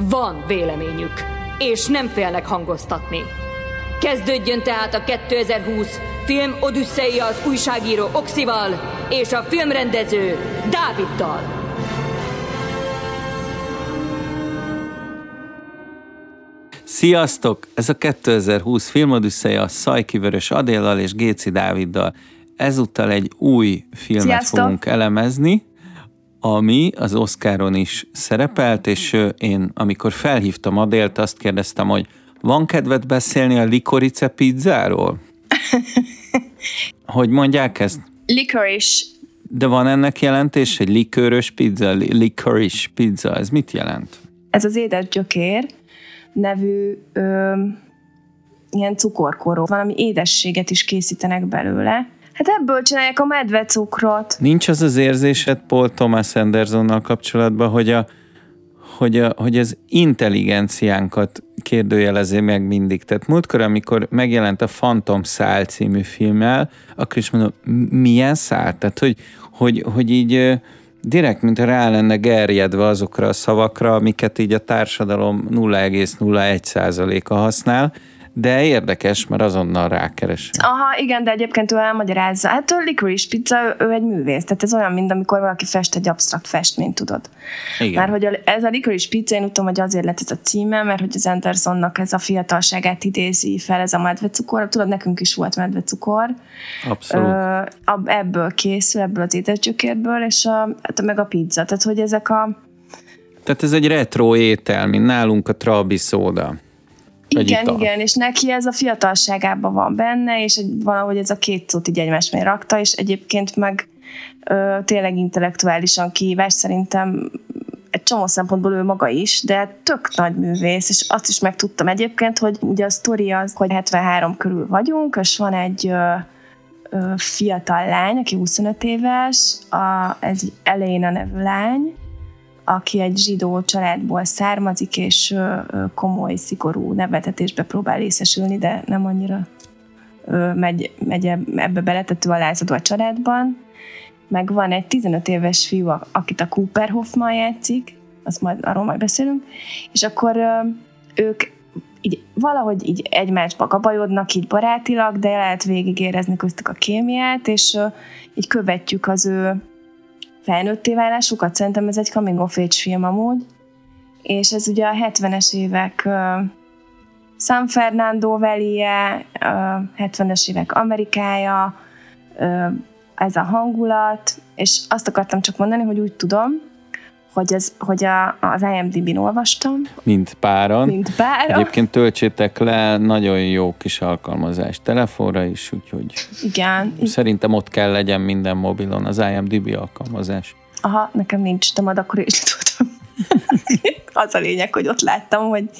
Van véleményük, és nem félnek hangoztatni. Kezdődjön tehát a 2020 film Odüsszeia az újságíró Oxival és a filmrendező Dáviddal. Sziasztok! Ez a 2020 filmodüsszeja Szajki Vörös Adéllal és Géci Dáviddal. Ezúttal egy új filmet Sziasztok. fogunk elemezni, ami az Oscaron is szerepelt, és én, amikor felhívtam Adélt, azt kérdeztem, hogy van kedved beszélni a likorice pizzáról? hogy mondják ezt? Licorice. De van ennek jelentés, egy likőrös pizza, licorice pizza, ez mit jelent? Ez az édes gyökér nevű ö, ilyen cukorkoró. Valami édességet is készítenek belőle, Hát ebből csinálják a medvecukrot. Nincs az az érzésed Paul Thomas Andersonnal kapcsolatban, hogy, a, hogy, a, hogy az intelligenciánkat kérdőjelezi meg mindig. Tehát múltkor, amikor megjelent a Phantom Szál című filmmel, akkor is mondom, milyen szál? Tehát, hogy, hogy, hogy így direkt, mint rá lenne gerjedve azokra a szavakra, amiket így a társadalom 0,01%-a használ, de érdekes, mert azonnal rákeres. Aha, igen, de egyébként ő elmagyarázza. Hát a Licorice Pizza, ő, ő egy művész, tehát ez olyan, mint amikor valaki fest egy absztrakt festményt, tudod. Igen. Mert hogy a, ez a Licorice Pizza, én tudom, hogy azért lett ez a címe, mert hogy az Andersonnak ez a fiatalságát idézi fel, ez a medvecukor. Tudod, nekünk is volt medvecukor. Abszolút. Ö, ebből készül, ebből az édesgyökérből, és a, hát meg a pizza. Tehát, hogy ezek a tehát ez egy retro étel, mint nálunk a Trabi szóda. Igen, ital. igen, és neki ez a fiatalságában van benne, és valahogy ez a két szót így egymás mellé rakta, és egyébként meg ö, tényleg intellektuálisan kihívás szerintem egy csomó szempontból ő maga is, de tök nagy művész, és azt is megtudtam egyébként, hogy ugye a sztori az, hogy 73 körül vagyunk, és van egy ö, ö, fiatal lány, aki 25 éves, a, egy Elena nevű lány, aki egy zsidó családból származik, és komoly, szigorú nevetetésbe próbál részesülni, de nem annyira megy, megy ebbe bele, tehát ő alázadó a családban. Meg van egy 15 éves fiú, akit a Cooper Hoffman játszik, azt majd, arról majd beszélünk, és akkor ők így valahogy így egymásba gabajodnak, így barátilag, de lehet végig érezni köztük a kémiát, és így követjük az ő felnőtté válásukat, szerintem ez egy coming of age film amúgy, és ez ugye a 70-es évek uh, San Fernando velije, uh, 70-es évek Amerikája, uh, ez a hangulat, és azt akartam csak mondani, hogy úgy tudom, hogy, ez, hogy a, az IMDb-n olvastam. Mint páran. Mint páran. Egyébként töltsétek le, nagyon jó kis alkalmazás telefonra is, úgyhogy Igen. szerintem ott kell legyen minden mobilon az IMDb alkalmazás. Aha, nekem nincs, de majd akkor is tudtam. az a lényeg, hogy ott láttam, hogy,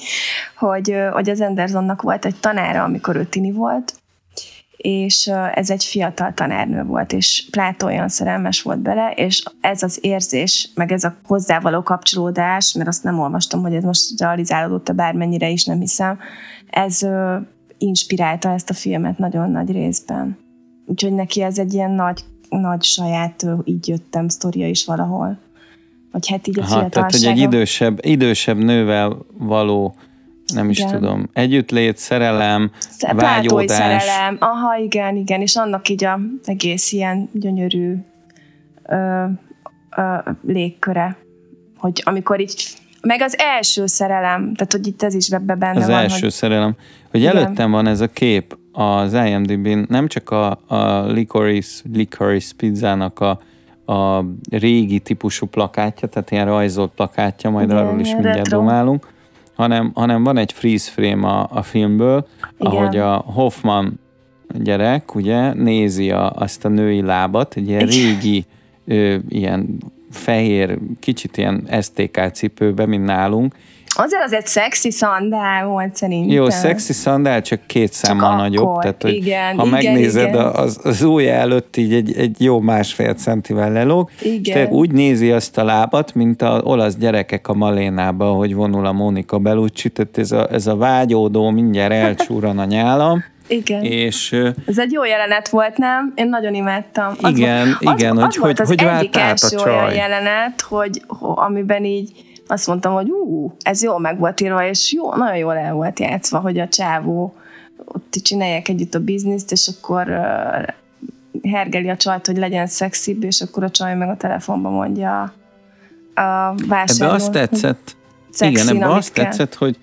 hogy, hogy az Andersonnak volt egy tanára, amikor ő tini volt, és ez egy fiatal tanárnő volt, és Plátó olyan szerelmes volt bele, és ez az érzés, meg ez a hozzávaló kapcsolódás, mert azt nem olvastam, hogy ez most realizálódott-e bármennyire is, nem hiszem, ez inspirálta ezt a filmet nagyon nagy részben. Úgyhogy neki ez egy ilyen nagy, nagy saját, így jöttem sztoria is valahol. Vagy hát így a Aha, tehát, hogy egy idősebb, idősebb nővel való nem is igen. tudom, együttlét, szerelem, vágyódás. szerelem, aha, igen, igen, és annak így a egész ilyen gyönyörű ö, ö, légköre, hogy amikor így meg az első szerelem, tehát hogy itt ez is benne az van. Az első hogy... szerelem. Hogy igen. előttem van ez a kép az IMDb-n, nem csak a, a Licorice, Licorice pizzának a, a régi típusú plakátja, tehát ilyen rajzolt plakátja, majd igen, arról is mindjárt retro. domálunk, hanem, hanem van egy freeze frame a, a filmből, Igen. ahogy a Hoffman gyerek, ugye, nézi a, azt a női lábat, egy ilyen régi, ö, ilyen fehér, kicsit ilyen STK cipőbe, mint nálunk, Azért az egy szexi szandál volt szerintem. Jó, szexi szandál, csak két számmal csak nagyobb. Akkor, tehát, hogy igen, ha igen, megnézed igen. Az, az ujja előtt így egy, egy jó másfél centivel lelóg, igen. és úgy nézi azt a lábat, mint a olasz gyerekek a malénába, hogy vonul a Mónika Bellucci, tehát ez a, ez a vágyódó, mindjárt elcsúran a nyálam. Igen. És, Ez egy jó jelenet volt, nem? Én nagyon imádtam. Az igen, volt, igen, az, hogy, az hogy, volt az hogy egyik első olyan jelenet, hogy, amiben így azt mondtam, hogy ú, ez jól meg volt írva, és jó, nagyon jól el volt játszva, hogy a csávó ott csinálják együtt a bizniszt, és akkor uh, hergeli a csajt, hogy legyen szexibb, és akkor a csaj meg a telefonban mondja a vásárló. Ebbe azt tetszett, igen, ebbe azt kell. tetszett, hogy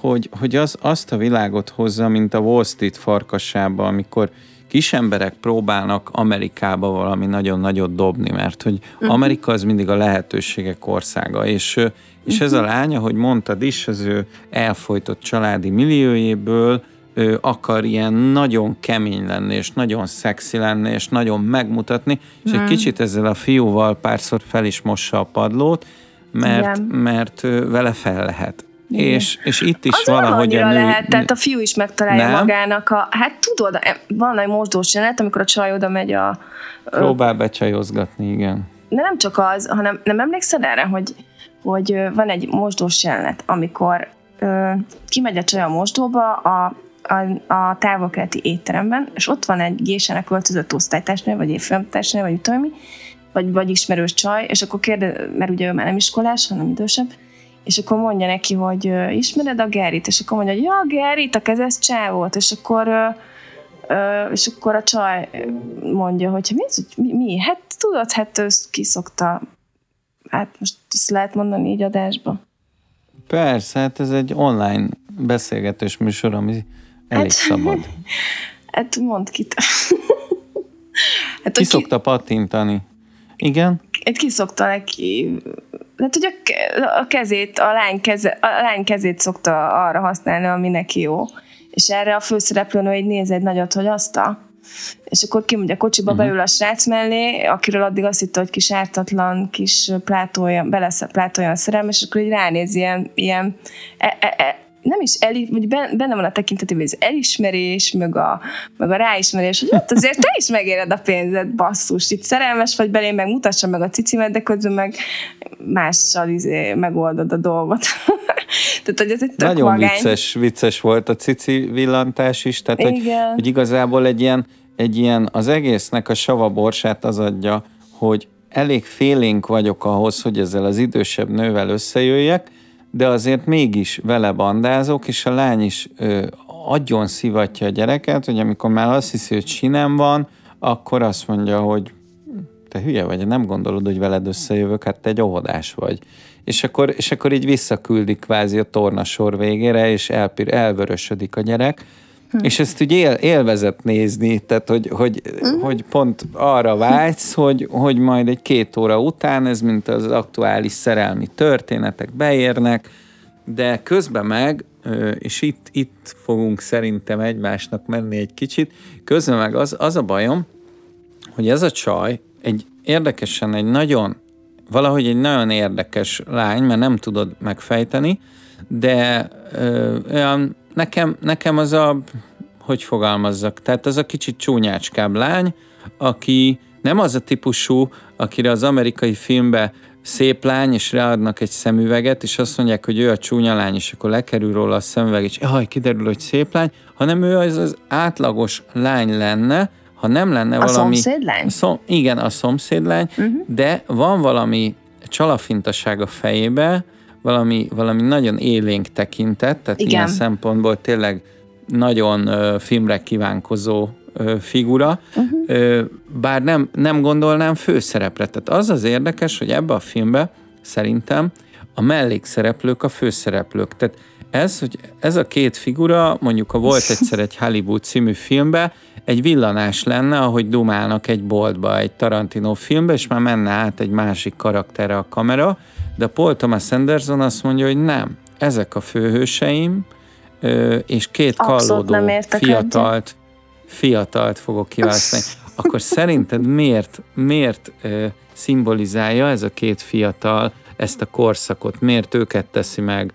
hogy, hogy az, azt a világot hozza, mint a Wall Street farkasába, amikor kis emberek próbálnak Amerikába valami nagyon nagyot dobni, mert hogy uh-huh. Amerika az mindig a lehetőségek országa, és, és ez a mhm. lány, ahogy mondtad is, az ő elfolytott családi milliójéből ő akar ilyen nagyon kemény lenni, és nagyon szexi lenni, és nagyon megmutatni, és egy kicsit ezzel a fiúval párszor fel is mossa a padlót, mert, mert vele fel lehet. És, és itt is az valahogy a nő... lehet, tehát a fiú is megtalálja nem? magának a... Hát tudod, van egy mosdós jelenet, amikor a csaj oda megy a... Próbál becsajozgatni, igen. De nem csak az, hanem nem emlékszel erre, hogy, hogy van egy mosdós jelenet, amikor ö, kimegy a csaj a mosdóba a, a, a távolkeleti étteremben, és ott van egy gésenek költözött osztálytársnő, vagy évfilmtársnő, vagy tudom mi, vagy, vagy ismerős csaj, és akkor kérdez, mert ugye ő már nem iskolás, hanem idősebb, és akkor mondja neki, hogy ismered a Gerit, és akkor mondja, hogy ja, Gerit, a kezes csávót, és akkor és akkor a csaj mondja, hogy mi, mi, mi? Hát tudod, hát ő kiszokta, hát most ezt lehet mondani így adásba. Persze, hát ez egy online beszélgetős műsor, ami elég hát, szabad. Hát mondd ki. hát, ki szokta pattintani. Igen? Egy ki szokta neki hát hogy a, kezét, a lány, keze, a lány kezét szokta arra használni, ami neki jó. És erre a főszereplőnő egy néz egy nagyot, hogy azt a és akkor kimondja a kocsiba, uh-huh. beül a srác mellé, akiről addig azt hitte, hogy kis ártatlan, kis plátója, belesz, plátója a szerelmes, és akkor így ránéz ilyen, ilyen e, e, e, nem is el, vagy benne van a tekintetében az elismerés, meg a, meg a ráismerés, hogy ott azért te is megéred a pénzed, basszus, itt szerelmes vagy belém, meg mutassa meg a cicimet, de közben meg mással izé megoldod a dolgot. tehát, hogy ez egy tök Nagyon vicces, vicces volt a cici villantás is, tehát hogy, hogy igazából egy ilyen, egy ilyen, az egésznek a savaborsát az adja, hogy elég félénk vagyok ahhoz, hogy ezzel az idősebb nővel összejöjjek, de azért mégis vele bandázok, és a lány is ö, adjon szivatja a gyereket, hogy amikor már azt hiszi, hogy sinem van, akkor azt mondja, hogy te hülye vagy, nem gondolod, hogy veled összejövök, hát te egy óvodás vagy. És akkor, és akkor így visszaküldik kvázi a tornasor végére, és elpir, elvörösödik a gyerek, Hm. És ezt ugye él, élvezet nézni, tehát hogy, hogy, hm. hogy pont arra vágysz, hogy, hogy majd egy két óra után, ez mint az aktuális szerelmi történetek beérnek, de közben meg, és itt, itt fogunk szerintem egymásnak menni egy kicsit, közben meg az, az a bajom, hogy ez a csaj egy érdekesen egy nagyon, valahogy egy nagyon érdekes lány, mert nem tudod megfejteni, de ö, olyan nekem, nekem az a, hogy fogalmazzak, tehát az a kicsit csúnyácskább lány, aki nem az a típusú, akire az amerikai filmbe szép lány, és ráadnak egy szemüveget, és azt mondják, hogy ő a csúnya lány, és akkor lekerül róla a szemüveg, és jaj, kiderül, hogy szép lány, hanem ő az az átlagos lány lenne, ha nem lenne a valami... A szomszédlány? Szom, igen, a szomszédlány, uh-huh. de van valami csalafintaság a fejébe, valami, valami nagyon élénk tekintet, tehát Igen. ilyen szempontból tényleg nagyon ö, filmre kívánkozó ö, figura, uh-huh. ö, bár nem, nem gondolnám főszerepre. Tehát az az érdekes, hogy ebbe a filmbe szerintem a mellékszereplők a főszereplők. Tehát ez, hogy ez a két figura, mondjuk ha volt egyszer egy Hollywood című filmbe, egy villanás lenne, ahogy dumálnak egy boltba, egy Tarantino filmbe, és már menne át egy másik karakterre a kamera, de Paul Thomas Anderson azt mondja, hogy nem, ezek a főhőseim, és két kallódó fiatalt, fiatalt fogok kiválasztani. Akkor szerinted miért, miért szimbolizálja ez a két fiatal ezt a korszakot? Miért őket teszi meg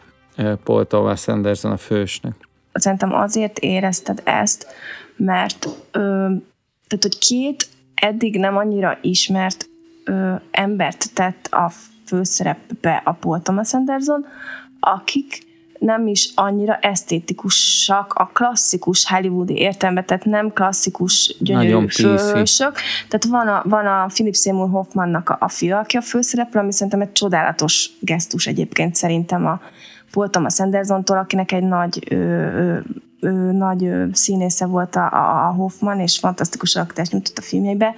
Paul Thomas Anderson a fősnek. Szerintem azért érezted ezt, mert ö, tehát, hogy két eddig nem annyira ismert ö, embert tett a főszerepbe a Paul Thomas Anderson, akik nem is annyira esztétikusak a klasszikus hollywoodi értelemben, tehát nem klasszikus gyönyörű főhősök. Tehát van a, van a Philip Seymour Hoffmannak a, a fia, aki a főszereplő, ami szerintem egy csodálatos gesztus egyébként szerintem a Paul Thomas Andersontól, akinek egy nagy ö, ö, ö, nagy ö, színésze volt a, a Hoffman, és fantasztikus alkotást nyújtott a filmjeibe.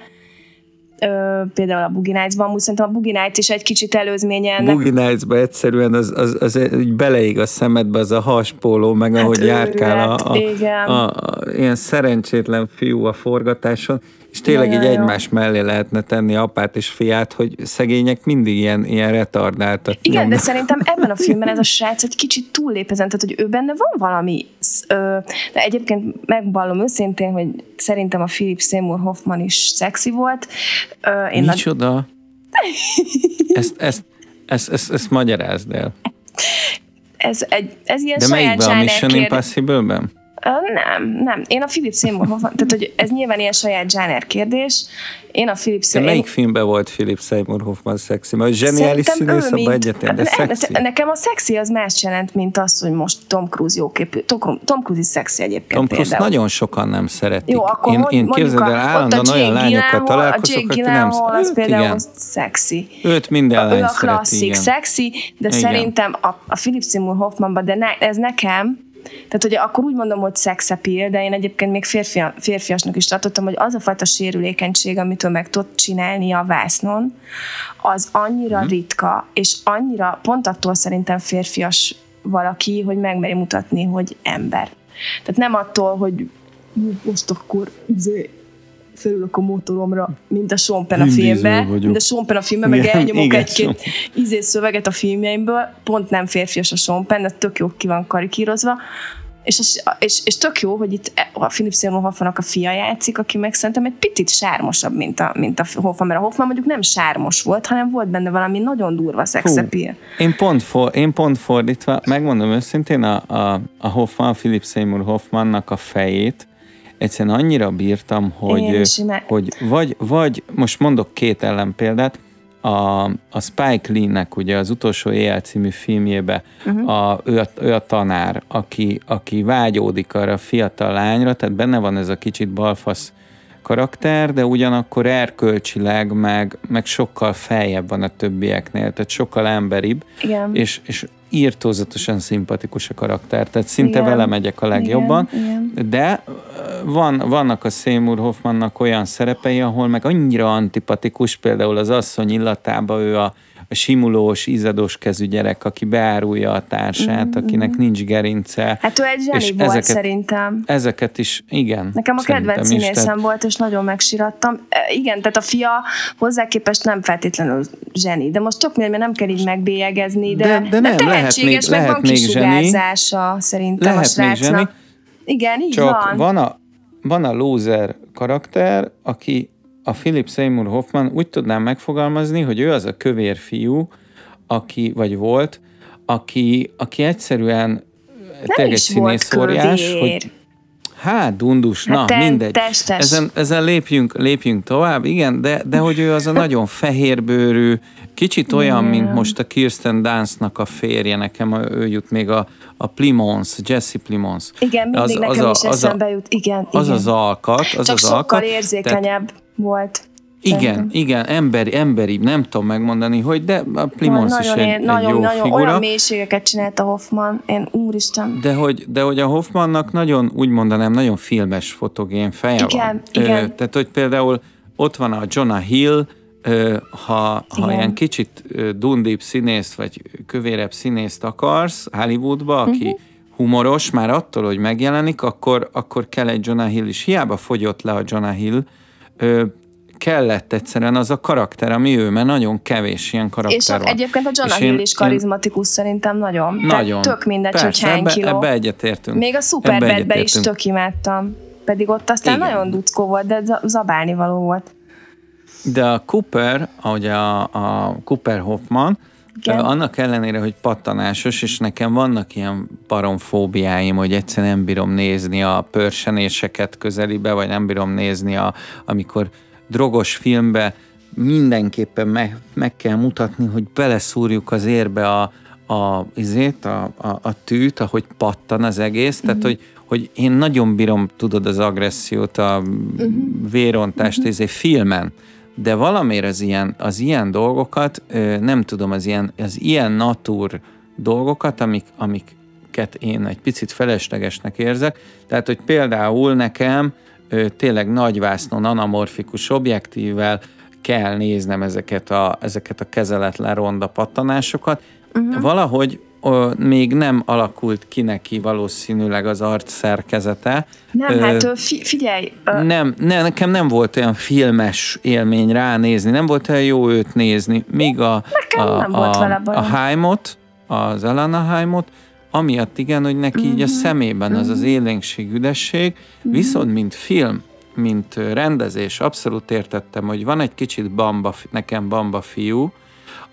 Ö, például a Boogie Nights-ban, amúgy szerintem a Boogie Nights is egy kicsit előzménye ennek. Boogie Nights-ban egyszerűen az, az, az, az beleég a szemedbe az a haspóló, meg hát ahogy őrület, járkál a, a, a, a, ilyen szerencsétlen fiú a forgatáson, és tényleg ja, így egymás mellé lehetne tenni apát és fiát, hogy szegények mindig ilyen, ilyen retardáltak. Igen, nyomnak. de szerintem ebben a filmben ez a srác egy kicsit túllép ezen, tehát hogy ő benne van valami, de egyébként megvallom őszintén, hogy szerintem a Philip Seymour Hoffman is szexi volt. Én Micsoda? A... ezt, ezt, ezt, ezt, ezt magyarázd el. Ez, egy, ez ilyen De melyikben a Mission Impossible-ben? Nem, nem. Én a Philip Seymour Hoffman, tehát hogy ez nyilván ilyen saját zsáner kérdés. Én a Philip Seymour... melyik filmben volt Philip Seymour Hoffman szexi? Mert zseniális színész abban egyetlen, de nem, szexi. Nekem a szexi az más jelent, mint az, hogy most Tom Cruise jóképű. Tom, Tom Cruise is szexi egyébként Tom Cruise például. nagyon sokan nem szeretik. Jó, akkor én, én képzeld el, állandóan olyan lányokkal találkozok, akik nem az például igen. szexi. Őt minden lány Ő a klasszik szexi, de igen. szerintem a, a Philip Seymour Hoffmanban, de ne, ez nekem tehát ugye akkor úgy mondom, hogy sex appeal, de én egyébként még férfi, férfiasnak is tartottam, hogy az a fajta sérülékenység, amit ő meg tud csinálni a vásznon, az annyira hmm. ritka, és annyira, pont attól szerintem férfias valaki, hogy megmeri mutatni, hogy ember. Tehát nem attól, hogy most akkor izé, felülök a motoromra, mint a Sompen a filmben, mint a Sompen a filmben, meg elnyomok egy-két izé szöveget a filmjeimből, pont nem férfias a Sompen, de tök jó ki van karikírozva, és, az, és, és tök jó, hogy itt a Philip Seymour Hoffmannak a fia játszik, aki meg szerintem egy picit sármosabb, mint a, mint a Hoffman, mert a Hoffman mondjuk nem sármos volt, hanem volt benne valami nagyon durva szexepír. Én pont, for, én pont fordítva, megmondom őszintén, a, a, a Hoffman, a Philip Seymour Hoffmannak a fejét, egyszerűen annyira bírtam, hogy, hogy vagy, vagy, most mondok két ellenpéldát, a, a Spike Lee-nek ugye az utolsó éjjel című filmjébe uh-huh. a, ő, a, ő a tanár, aki, aki vágyódik arra a fiatal lányra, tehát benne van ez a kicsit balfasz karakter, de ugyanakkor erkölcsileg meg, meg sokkal feljebb van a többieknél, tehát sokkal emberibb, Igen. És, és írtózatosan szimpatikus a karakter, tehát szinte Igen. vele megyek a legjobban, Igen. Igen. de van, vannak a Seymour Hoffmannak olyan szerepei, ahol meg annyira antipatikus, például az asszony illatában ő a simulós, izadós kezű gyerek, aki beárulja a társát, mm-hmm. akinek nincs gerince. Hát ő egy zseni volt ezeket, szerintem. Ezeket is, igen. Nekem a kedvenc színészem tehát... volt, és nagyon megsirattam. E, igen, tehát a fia hozzá képest nem feltétlenül zseni, de most tök mert nem kell így megbélyegezni, de, de, de, nem, de tehetséges, lehet még, meg van kisugárzása szerintem lehet a srácnak. Igen, így Csak van. van a, van a loser karakter, aki a Philip Seymour Hoffman úgy tudnám megfogalmazni, hogy ő az a kövér fiú, aki, vagy volt, aki, aki egyszerűen Nem tényleg egy színészóriás, hogy Hát, dundus, hát na, te, mindegy. Testes. Ezen, ezen lépjünk, lépjünk tovább, igen, de, de hogy ő az a nagyon fehérbőrű, kicsit olyan, mint most a Kirsten Dunstnak a férje, nekem ő jut még a, a Plimons, Jesse Plimons. Igen, mindig az, nekem az is a, eszembe jut, igen. Az igen. az alkat, az Csak az sokkal alkat. érzékenyebb tehát, volt. Igen, Szerintem. igen, emberi, emberi, nem tudom megmondani, hogy de a Plimons Na, is egy, egy nagyon, jó nagyon figura. Olyan mélységeket csinált a Hoffman, én úristen. De hogy, de hogy a Hoffmannak nagyon, úgy mondanám, nagyon filmes fotogén feje igen, van. Igen, Ö, tehát, hogy például ott van a Jonah Hill, ö, ha, ha ilyen kicsit dundíbb színészt, vagy kövérebb színészt akarsz Hollywoodba, aki uh-huh. humoros, már attól, hogy megjelenik, akkor, akkor kell egy Jonah Hill is. Hiába fogyott le a Jonah Hill, ö, kellett egyszerűen az a karakter, ami ő, mert nagyon kevés ilyen karakter És van. egyébként a Jonah Hill is karizmatikus én... szerintem nagyon. Nagyon. Tehát tök mindegy, hogy hány ebbe, kiló. Ebbe egyetértünk. Még a Superbadbe is tök imádtam. Pedig ott aztán Igen. nagyon duckó volt, de zabálni való volt. De a Cooper, ahogy a, a Cooper Hoffman, Igen. Annak ellenére, hogy pattanásos, és nekem vannak ilyen paromfóbiáim, hogy egyszerűen nem bírom nézni a pörsenéseket közelibe, vagy nem bírom nézni, a, amikor drogos filmbe mindenképpen meg, meg kell mutatni, hogy beleszúrjuk az érbe a, a, izét, a, a, a tűt, ahogy pattan az egész, mm-hmm. tehát mhm. hogy, hogy én nagyon bírom, tudod, az agressziót, a uh-huh. vérontást, uh-huh. izé, filmen, de valamiért az ilyen, az ilyen dolgokat, nem tudom, az ilyen, az ilyen natur dolgokat, amik, amiket én egy picit feleslegesnek érzek, tehát, hogy például nekem tényleg nagyvásznon anamorfikus objektívvel kell néznem ezeket a, ezeket a kezeletlen ronda pattanásokat. Uh-huh. Valahogy ö, még nem alakult ki neki valószínűleg az arc szerkezete. Nem, ö, hát fi, figyelj. Ö... Nem, ne, nekem nem volt olyan filmes élmény ránézni, nem volt olyan jó őt nézni, míg a, nekem a, nem a, volt vele a Haimot, az Elana Haimot, amiatt igen, hogy neki uh-huh. így a mhm. szemében az az mhm. élénkség, üdesség, uh-huh. viszont mint film, mint rendezés abszolút értettem, hogy van egy kicsit bamba, nekem bamba fiú,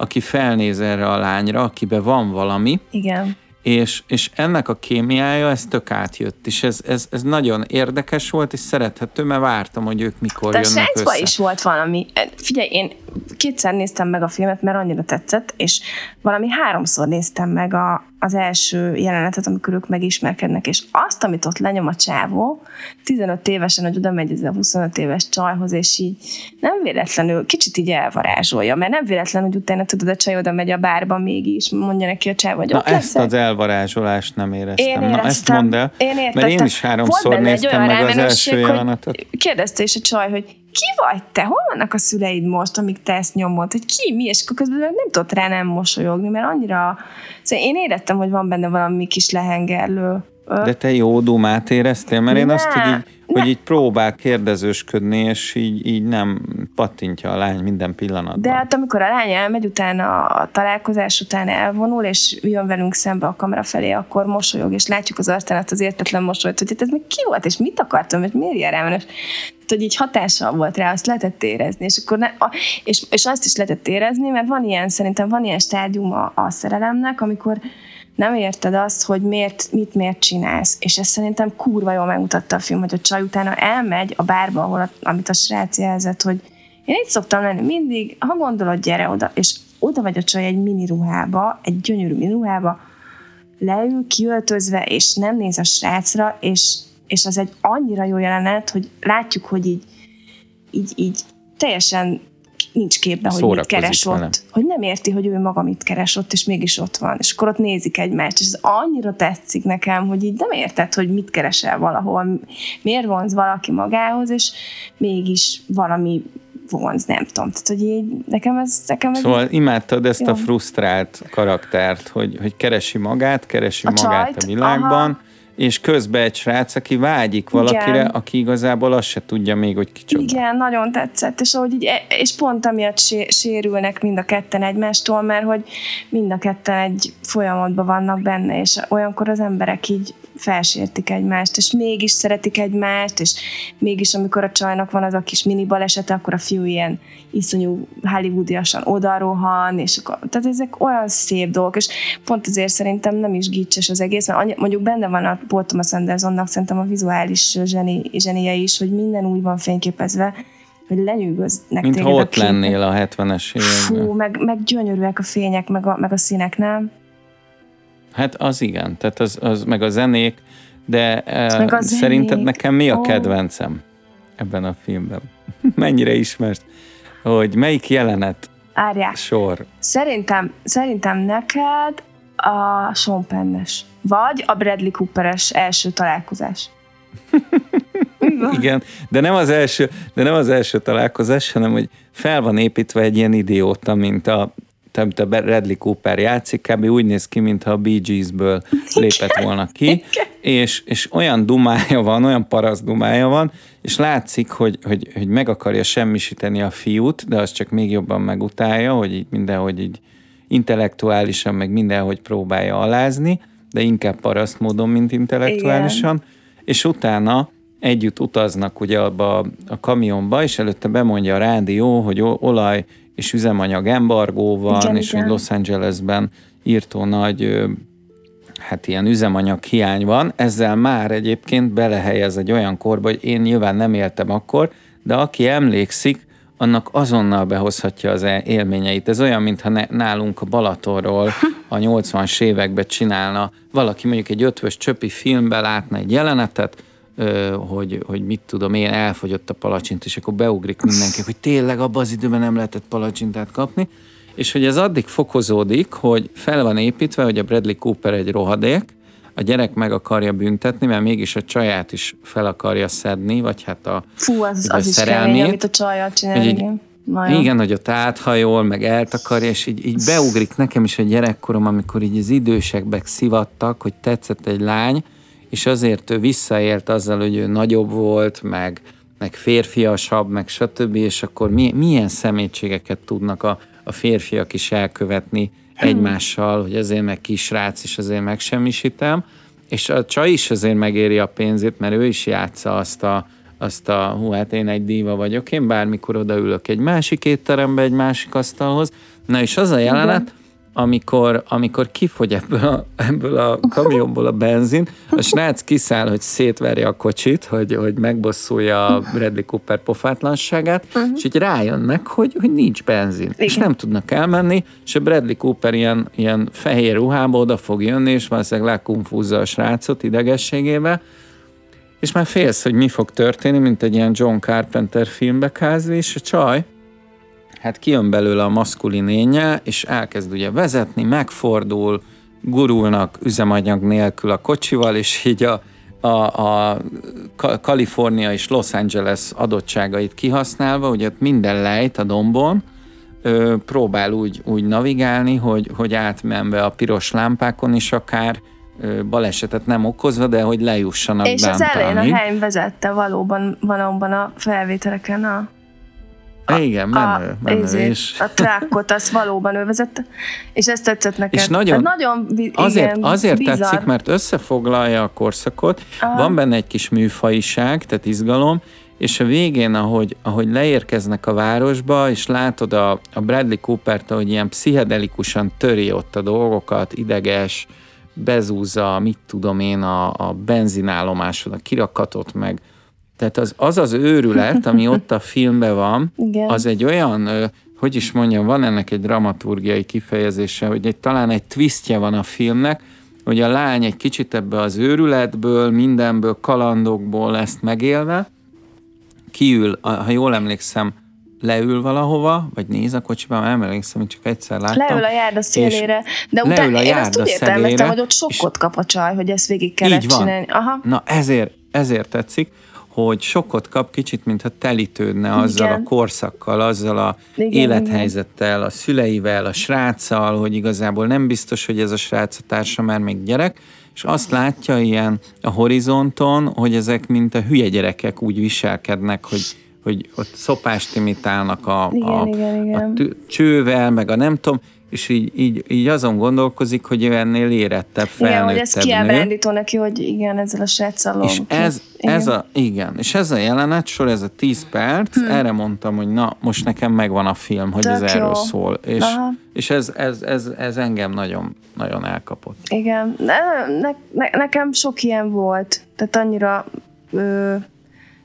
aki felnéz erre a lányra, akibe van valami. Igen. És, és ennek a kémiája, ez tök átjött, és ez, ez, ez nagyon érdekes volt, és szerethető, mert vártam, hogy ők mikor De jönnek össze. is volt valami. Figyelj, én kétszer néztem meg a filmet, mert annyira tetszett, és valami háromszor néztem meg a, az első jelenetet, amikor ők megismerkednek, és azt, amit ott lenyom a csávó, 15 évesen, hogy oda megy ez a 25 éves csajhoz, és így nem véletlenül, kicsit így elvarázsolja, mert nem véletlen, hogy utána tudod, a csaj oda megy a bárba mégis, mondja neki a csávó, hogy Na ezt leszek. az elvarázsolást nem éreztem. Én éreztem. Na ezt mondd el, én mert én is háromszor néztem meg az első jelenetet. Kérdezte is a csaj, hogy ki vagy te? Hol vannak a szüleid most, amíg te ezt nyomod? Hogy ki, mi? És akkor közben nem tudott rá nem mosolyogni, mert annyira... Szóval én éreztem, hogy van benne valami kis lehengerlő. De te jó dumát éreztél? Mert én ne, azt, hogy így, hogy így próbál kérdezősködni, és így, így nem pattintja a lány minden pillanatban. De hát amikor a lány elmegy, utána a találkozás után elvonul, és jön velünk szembe a kamera felé, akkor mosolyog, és látjuk az arcánat az értetlen mosolyt, hogy hát ez még ki volt, és mit akartam, és miért rám, és hogy így hatással volt rá, azt lehetett érezni, és, akkor ne, a, és, és azt is lehetett érezni, mert van ilyen, szerintem van ilyen stádium a, a szerelemnek, amikor nem érted azt, hogy miért, mit miért csinálsz. És ezt szerintem kurva jól megmutatta a film, hogy a csaj utána elmegy a bárba, ahol a, amit a srác jelzett, hogy én itt szoktam lenni mindig, ha gondolod, gyere oda, és oda vagy a csaj egy mini ruhába, egy gyönyörű mini ruhába, leül kiöltözve, és nem néz a srácra, és, és az egy annyira jó jelenet, hogy látjuk, hogy így, így, így teljesen nincs képben, hogy mit keres ott. Vele. Hogy nem érti, hogy ő maga mit keres ott, és mégis ott van. És akkor ott nézik egymást, és ez annyira tetszik nekem, hogy így nem érted, hogy mit keresel valahol, miért vonz valaki magához, és mégis valami vonz, nem tudom. Tehát, hogy így, nekem ez... Nekem ez szóval imádtad ezt jó. a frusztrált karaktert, hogy, hogy keresi magát, keresi a magát csajt, a világban, aha és közben egy srác, aki vágyik valakire, Igen. aki igazából azt se tudja még, hogy kicsoda. Igen, nagyon tetszett, és, ahogy így, e- és pont amiatt sérülnek mind a ketten egymástól, mert hogy mind a ketten egy folyamatban vannak benne, és olyankor az emberek így felsértik egymást, és mégis szeretik egymást, és mégis amikor a csajnak van az a kis mini balesete, akkor a fiú ilyen iszonyú hollywoodiasan odarohan, és akkor, tehát ezek olyan szép dolgok, és pont azért szerintem nem is gicses az egész, mert mondjuk benne van a Paul Thomas Andersonnak szerintem a vizuális zseni, zsenie is, hogy minden úgy van fényképezve, hogy lenyűgöznek Mint ha ott a lennél a 70-es években. Fú, meg, meg gyönyörűek a fények, meg a, meg a színek, nem? Hát az igen, tehát az, az meg a zenék, de meg a szerinted nekem mi a oh. kedvencem ebben a filmben? Mennyire ismersz? Hogy melyik jelenet Árják. sor? Szerintem, szerintem neked a Sean Pennes, vagy a Bradley Cooperes első találkozás. Igen, de nem az első, de nem az első találkozás, hanem hogy fel van építve egy ilyen idióta, mint a tehát a Bradley Cooper játszik, kb. úgy néz ki, mintha a Bee Gees-ből lépett volna ki, és, és olyan dumája van, olyan parasz dumája van, és látszik, hogy, hogy, hogy meg akarja semmisíteni a fiút, de az csak még jobban megutálja, hogy így mindenhogy így intellektuálisan, meg mindenhogy próbálja alázni, de inkább paraszt módon, mint intellektuálisan, Igen. és utána együtt utaznak ugye abba a kamionba, és előtte bemondja a rádió, hogy olaj és üzemanyag embargó van, igen, és igen. hogy Los Angelesben írtó nagy hát ilyen üzemanyag hiány van, ezzel már egyébként belehelyez egy olyan korba, hogy én nyilván nem éltem akkor, de aki emlékszik, annak azonnal behozhatja az élményeit. Ez olyan, mintha nálunk a Balatonról a 80-as években csinálna valaki mondjuk egy ötvös csöpi filmbe látna egy jelenetet, hogy, hogy mit tudom én, elfogyott a palacsint, és akkor beugrik mindenki, hogy tényleg abban az időben nem lehetett palacsintát kapni, és hogy ez addig fokozódik, hogy fel van építve, hogy a Bradley Cooper egy rohadék, a gyerek meg akarja büntetni, mert mégis a csaját is fel akarja szedni, vagy hát a Fú, az, az is kemény, amit a csajat csinál, igen. Igen, hogy ott áthajol, meg eltakarja, és így, így beugrik nekem is a gyerekkorom, amikor így az idősekbe szivattak, hogy tetszett egy lány, és azért ő visszaélt azzal, hogy ő nagyobb volt, meg, meg férfiasabb, meg stb., és akkor mi, milyen szemétségeket tudnak a, a férfiak is elkövetni egymással, hogy azért meg kisrác, és azért megsemmisítem, és a csaj is azért megéri a pénzét, mert ő is játsza azt a, azt a, hú, hát én egy díva vagyok, én bármikor odaülök egy másik étterembe, egy másik asztalhoz. Na és az a jelenet, amikor, amikor kifogy ebből a, ebből a kamionból a benzin, a srác kiszáll, hogy szétverje a kocsit, hogy, hogy megbosszulja a Bradley Cooper pofátlanságát, uh-huh. és így rájönnek, hogy, hogy nincs benzin, Igen. és nem tudnak elmenni, és a Bradley Cooper ilyen, ilyen fehér ruhába oda fog jönni, és valószínűleg lekumfúzza a srácot idegességével, és már félsz, hogy mi fog történni, mint egy ilyen John Carpenter filmbe kázni, és a csaj, hát kijön belőle a maszkulin énje, és elkezd ugye vezetni, megfordul, gurulnak üzemanyag nélkül a kocsival, és így a, a, a Kalifornia és Los Angeles adottságait kihasználva, ugye ott minden lejt a dombon, ö, próbál úgy, úgy navigálni, hogy, hogy átmenve a piros lámpákon is akár, ö, balesetet nem okozva, de hogy lejussanak És az elején a helyen vezette valóban valóban a felvételeken a a, Igen, menő, a, menő ezért, is. A trákkot, az valóban ő vezette, és ezt tetszett neked. És nagyon, hát nagyon azért, igen, azért bizarr. tetszik, mert összefoglalja a korszakot, Aha. van benne egy kis műfajiság, tehát izgalom, és a végén, ahogy, ahogy leérkeznek a városba, és látod a, a Bradley Cooper-t, hogy ilyen pszichedelikusan töri ott a dolgokat, ideges, bezúzza, mit tudom én, a, a benzinállomáson, a kirakatot, meg tehát az az, az őrület, ami ott a filmben van, Igen. az egy olyan, hogy is mondjam, van ennek egy dramaturgiai kifejezése, hogy egy, talán egy twistje van a filmnek, hogy a lány egy kicsit ebbe az őrületből, mindenből, kalandokból ezt megélve, kiül, ha jól emlékszem, leül valahova, vagy néz a kocsiba, nem emlékszem, hogy csak egyszer láttam. Leül a járda szélére, de utána én azt úgy értelmeztem, hogy ott sokkot kap a csaj, hogy ezt végig kellett csinálni. Aha. Na ezért, ezért tetszik, hogy sokkot kap kicsit, mintha telítődne azzal igen. a korszakkal, azzal a igen, élethelyzettel, igen. a szüleivel, a sráccal, hogy igazából nem biztos, hogy ez a srác a társa már még gyerek, és azt látja ilyen a horizonton, hogy ezek mint a hülye gyerekek úgy viselkednek, hogy hogy ott szopást imitálnak a, igen, a, igen, igen. a csővel, meg a nem tudom, és így, így, így azon gondolkozik, hogy ő ennél érettebb, felnőttebb Igen, hogy ez kiábrándító neki, hogy igen, ezzel a sráccal És ez, igen. ez a, igen, és ez a jelenet sor, ez a 10 perc, hmm. erre mondtam, hogy na, most nekem megvan a film, hogy Tök ez erről jó. szól. És, és ez, ez, ez, ez, engem nagyon, nagyon elkapott. Igen, ne, ne, ne, nekem sok ilyen volt, tehát annyira ö,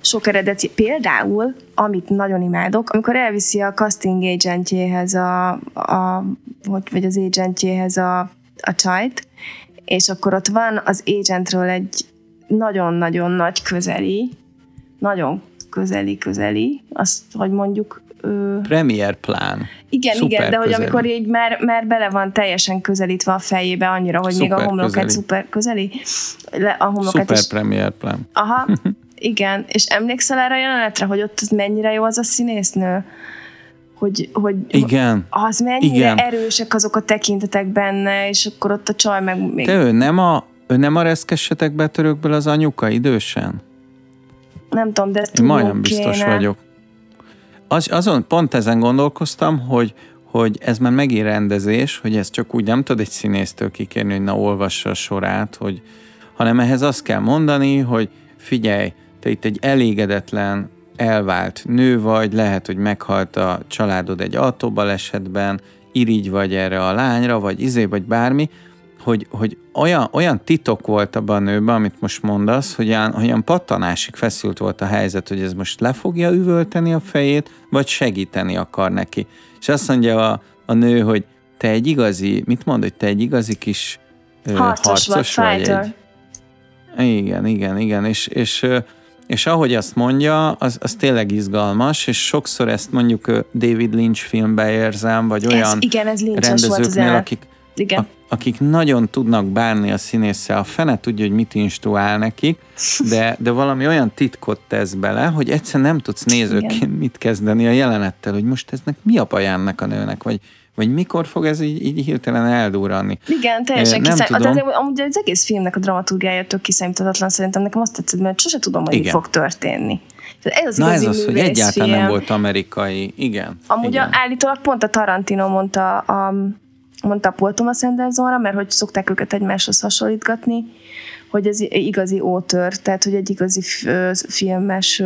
sok eredeti. Például, amit nagyon imádok, amikor elviszi a casting agentjéhez a, a hogy, vagy az agentjéhez a, a csajt, és akkor ott van az agentről egy nagyon-nagyon nagy közeli, nagyon közeli-közeli, azt, hogy mondjuk Ö... Premier plán. Igen, szuper igen, de közeli. hogy amikor így már, már bele van teljesen közelítve a fejébe annyira, hogy szuper még a homlokát szuper közeli. Le, a homlokát szuper is... Premier plán. Aha, Igen, és emlékszel erre a jelenetre, hogy ott mennyire jó az a színésznő? Hogy, hogy Igen. az mennyire Igen. erősek azok a tekintetek benne, és akkor ott a csaj meg még... De ő nem a, ő nem a reszkessetek betörőkből az anyuka idősen? Nem tudom, de ezt Én majdnem biztos kéne. vagyok. Az, azon pont ezen gondolkoztam, hogy, hogy ez már megint rendezés, hogy ez csak úgy nem tud egy színésztől kikérni, hogy na olvassa a sorát, hogy, hanem ehhez azt kell mondani, hogy figyelj, te itt egy elégedetlen, elvált nő vagy, lehet, hogy meghalt a családod egy autóbalesetben, irigy vagy erre a lányra, vagy izé, vagy bármi, hogy, hogy olyan, olyan titok volt abban a nőben, amit most mondasz, hogy olyan, olyan pattanásig feszült volt a helyzet, hogy ez most le fogja üvölteni a fejét, vagy segíteni akar neki. És azt mondja a, a nő, hogy te egy igazi, mit mond, hogy te egy igazi kis harcos, harcos vagy, vagy egy... Igen, igen, igen, és, és, és ahogy azt mondja, az, az tényleg izgalmas, és sokszor ezt mondjuk David Lynch filmbe érzem, vagy olyan ez, igen, ez rendezőknél, akik, igen. A, akik nagyon tudnak bánni a színésszel, a fene tudja, hogy mit instruál nekik, de, de valami olyan titkot tesz bele, hogy egyszer nem tudsz nézőként mit kezdeni a jelenettel, hogy most eznek mi a baj ennek a nőnek, vagy, vagy mikor fog ez így, így hirtelen eldurrani? Igen, teljesen nem tudom. De amúgy az egész filmnek a dramaturgiája tök kiszámíthatatlan, szerintem nekem azt tetszett, mert sose tudom, hogy Igen. mi fog történni. Ez az Na ez az, hogy egyáltalán film. nem volt amerikai. Igen. Amúgy Igen. A, állítólag pont a Tarantino mondta a, mondta Paul Thomas Andersonra, mert hogy szokták őket egymáshoz hasonlítgatni, hogy ez igazi ótör, tehát hogy egy igazi filmes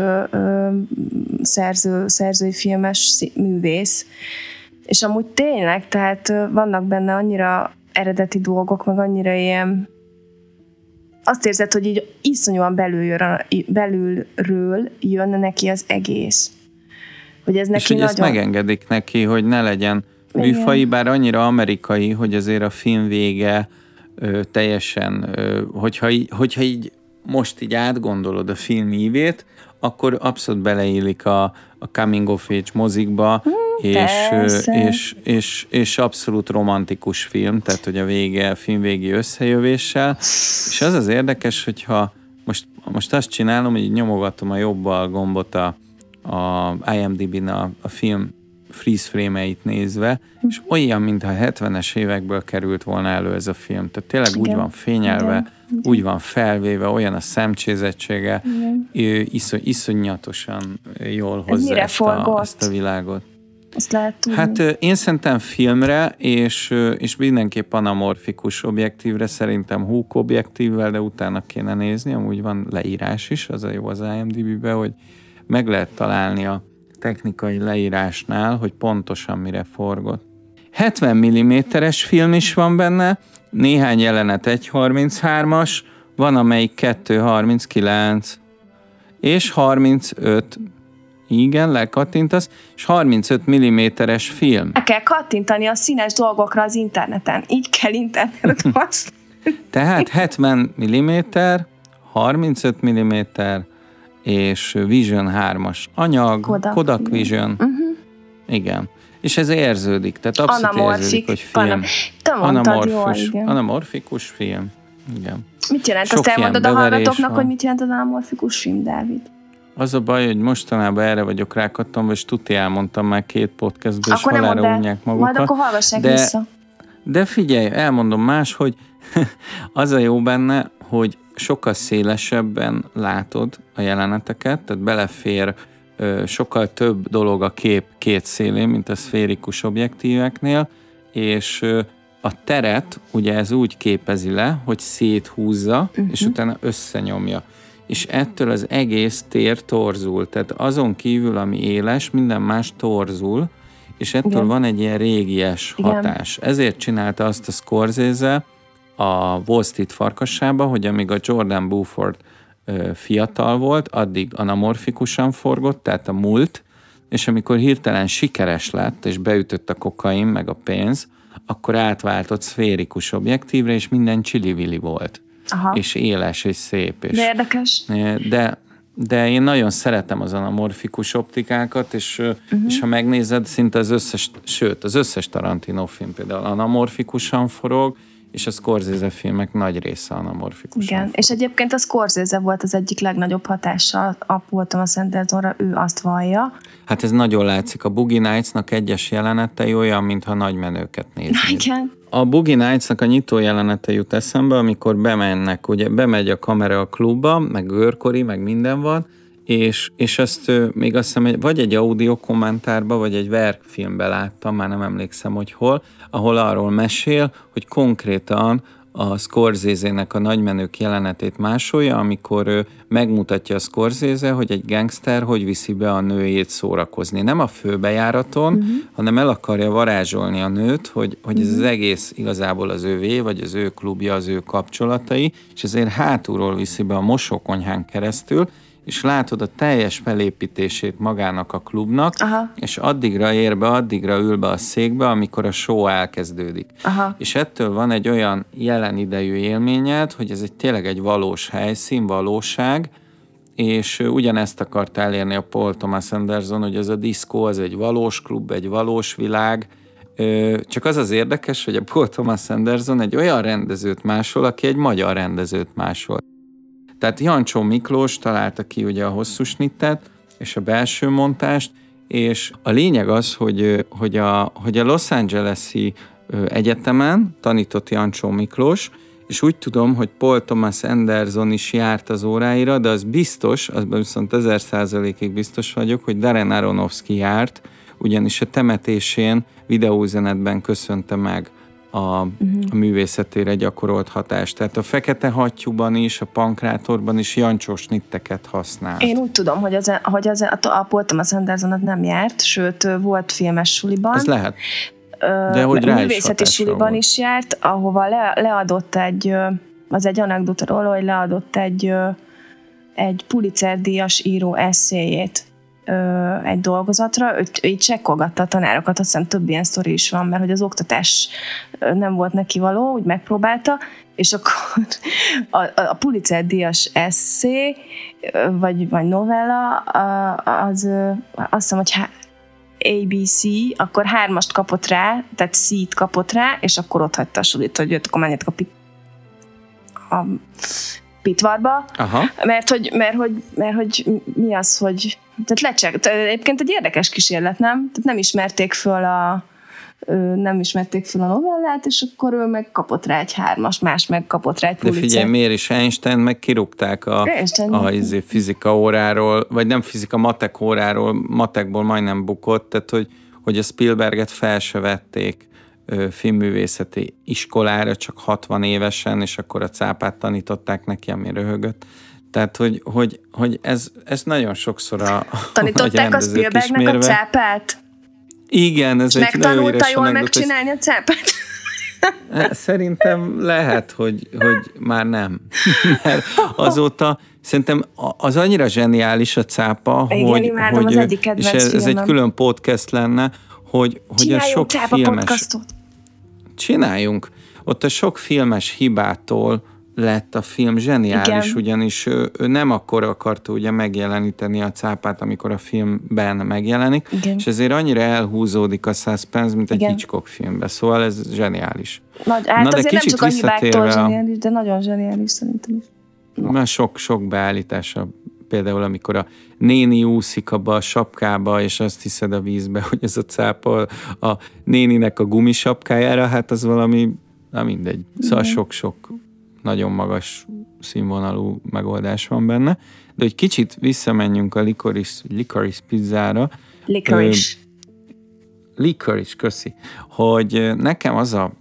szerző, szerzői filmes művész. És amúgy tényleg, tehát vannak benne annyira eredeti dolgok, meg annyira ilyen azt érzed, hogy így iszonyúan belülről, belülről jön neki az egész. Hogy ez neki és hogy nagyon... ezt megengedik neki, hogy ne legyen műfai, bár annyira amerikai, hogy azért a film vége ö, teljesen, ö, hogyha, hogyha így most így átgondolod a film ívét, akkor abszolút beleillik a, a coming of age mozikba, hmm, és, és, és, és abszolút romantikus film, tehát hogy a vége, a film végi összejövéssel. És az az érdekes, hogyha most, most azt csinálom, hogy nyomogatom a jobbal gombot a, a IMDb-n a, a film freeze frame-eit nézve, és olyan, mintha 70-es évekből került volna elő ez a film. Tehát tényleg Igen. úgy van fényelve, Igen. Úgy van felvéve, olyan a szemcsézettsége, iszony, iszonyatosan jól hozza ezt a, ezt a világot. Azt lehet tudni. Hát én szerintem filmre, és, és mindenképp anamorfikus objektívre, szerintem húk objektívvel, de utána kéne nézni, amúgy van leírás is, az a jó az IMDb-be, hogy meg lehet találni a technikai leírásnál, hogy pontosan mire forgott. 70 mm-es film is van benne, néhány jelenet 1.33-as, van amelyik 2.39, és 35 igen, lekattintasz, és 35 mm-es film. Le kell kattintani a színes dolgokra az interneten. Így kell internetet használni. Tehát 70 mm, 35 mm, és Vision 3-as anyag, Kodak, Kodak Vision. Uh-huh. Igen. És ez érződik, tehát abszolút Anamorfik, érződik, hogy film. Te jól, anamorfikus film. Igen. Mit jelent? Sok Azt elmondod a hallgatóknak, hogy mit jelent az anamorfikus film, Dávid? Az a baj, hogy mostanában erre vagyok rákattam, és tuti elmondtam már két podcastből, és halára unják magukat. Majd akkor hallgassák de, vissza. De figyelj, elmondom más, hogy az a jó benne, hogy sokkal szélesebben látod a jeleneteket, tehát belefér sokkal több dolog a kép két szélén, mint a szférikus objektíveknél, és a teret ugye ez úgy képezi le, hogy széthúzza, uh-huh. és utána összenyomja. És ettől az egész tér torzul. Tehát azon kívül, ami éles, minden más torzul, és ettől Igen. van egy ilyen régies Igen. hatás. Ezért csinálta azt a Scorsese, a Wall Street farkasába, hogy amíg a Jordan Buford fiatal volt, addig anamorfikusan forgott, tehát a múlt, és amikor hirtelen sikeres lett, és beütött a kokain, meg a pénz, akkor átváltott szférikus objektívre, és minden csili volt. Aha. És éles, és szép. És, de érdekes. De, de én nagyon szeretem az anamorfikus optikákat, és, uh-huh. és ha megnézed, szinte az összes, sőt, az összes Tarantino film például anamorfikusan forog, és a Scorsese filmek nagy része anamorfikus. Igen, és egyébként a Scorsese volt az egyik legnagyobb hatással a Paul Thomas Andersonra, ő azt vallja. Hát ez nagyon látszik. A Boogie Nights-nak egyes jelenetei olyan, mintha nagy menőket néznéd. Igen. A Boogie Nights-nak a nyitó jelenete jut eszembe, amikor bemennek, ugye bemegy a kamera a klubba, meg őrkori, meg minden van, és, és ezt még azt hiszem, vagy egy audio kommentárba, vagy egy verkfilmbe láttam, már nem emlékszem, hogy hol, ahol arról mesél, hogy konkrétan a, Scorsese-nek a nagymenők jelenetét másolja, amikor ő megmutatja a Scorsese, hogy egy gangster hogy viszi be a nőjét szórakozni. Nem a főbejáraton, uh-huh. hanem el akarja varázsolni a nőt, hogy, hogy uh-huh. ez az mhm. egész igazából az ővé, vagy az ő klubja, az ő kapcsolatai, és ezért hátulról viszi be a mosókonyhán keresztül, és látod a teljes felépítését magának a klubnak, Aha. és addigra ér be, addigra ül be a székbe, amikor a show elkezdődik. Aha. És ettől van egy olyan jelen idejű élményed, hogy ez egy tényleg egy valós helyszín, valóság, és ugyanezt akart elérni a Paul Thomas Anderson, hogy ez a diszkó az egy valós klub, egy valós világ, csak az az érdekes, hogy a Paul Thomas Anderson egy olyan rendezőt másol, aki egy magyar rendezőt másol. Tehát Jancsó Miklós találta ki ugye a hosszú snittet és a belső montást, és a lényeg az, hogy, hogy, a, hogy a Los Angeles-i egyetemen tanított Jancsó Miklós, és úgy tudom, hogy Paul Thomas Anderson is járt az óráira, de az biztos, azban viszont ezer százalékig biztos vagyok, hogy Darren Aronofsky járt, ugyanis a temetésén videóüzenetben köszönte meg a, uh-huh. a művészetére gyakorolt hatást. Tehát a fekete hattyúban is, a pankrátorban is jancsós nitteket használ. Én úgy tudom, hogy, az, hogy az, a, a Paul Thomas Andersonat nem járt, sőt volt filmes suliban. Ez lehet. De hogy rá művészeti is suliban volt. is járt, ahova le, leadott egy, az egy anekdota róla, hogy leadott egy, egy Pulitzer díjas író eszéjét egy dolgozatra, ő így csekkolgatta a tanárokat, azt hiszem több ilyen sztori is van, mert hogy az oktatás nem volt neki való, úgy megpróbálta, és akkor a, a Pulitzer díjas eszé, vagy, vagy novella, az azt hiszem, hogy ABC, akkor hármast kapott rá, tehát C-t kapott rá, és akkor ott hagyta a sulit, hogy jött, akkor menjetek a, a pitvarba, Aha. Mert, hogy, mert, hogy, mert hogy mi az, hogy tehát lecsek, tehát egyébként egy érdekes kísérlet, nem? Tehát nem ismerték föl a nem ismerték fel a novellát, és akkor ő meg kapott rá egy hármas, más meg kapott rá egy. De figyelj, miért is Einstein meg kirúgták a, Einstein. a, a izé, fizika óráról, vagy nem fizika, matek óráról, matekból majdnem bukott, tehát hogy, hogy a Spielberget fel se vették filmművészeti iskolára csak 60 évesen, és akkor a cápát tanították neki, ami röhögött. Tehát, hogy, hogy, hogy ez, ez nagyon sokszor a Tanították a Spielbergnek a cápát? Igen, ez és egy megtanulta jól megcsinálni a cápát? Hát, szerintem lehet, hogy, hogy már nem. Mert azóta szerintem az annyira zseniális a cápa, Igen, hogy, imádom, hogy az egyik és ez, ez egy külön podcast lenne, hogy, hogy a sok filmes... Podcastot. Csináljunk. Ott a sok filmes hibától lett a film zseniális, Igen. ugyanis ő, ő nem akkor akarta ugye megjeleníteni a cápát, amikor a filmben megjelenik, Igen. és ezért annyira elhúzódik a suspense, mint egy Igen. Hitchcock filmbe, szóval ez zseniális. Nagy, hát Na, de azért nem csak a hibáktól zseniális, de nagyon zseniális szerintem is. Mert sok-sok beállítása például amikor a néni úszik abba a sapkába, és azt hiszed a vízbe, hogy ez a cápa a néninek a gumisapkájára, hát az valami, na mindegy. Szóval sok-sok nagyon magas színvonalú megoldás van benne. De hogy kicsit visszamenjünk a licorice, licorice pizzára. Licorice. licorice, köszi. Hogy nekem az a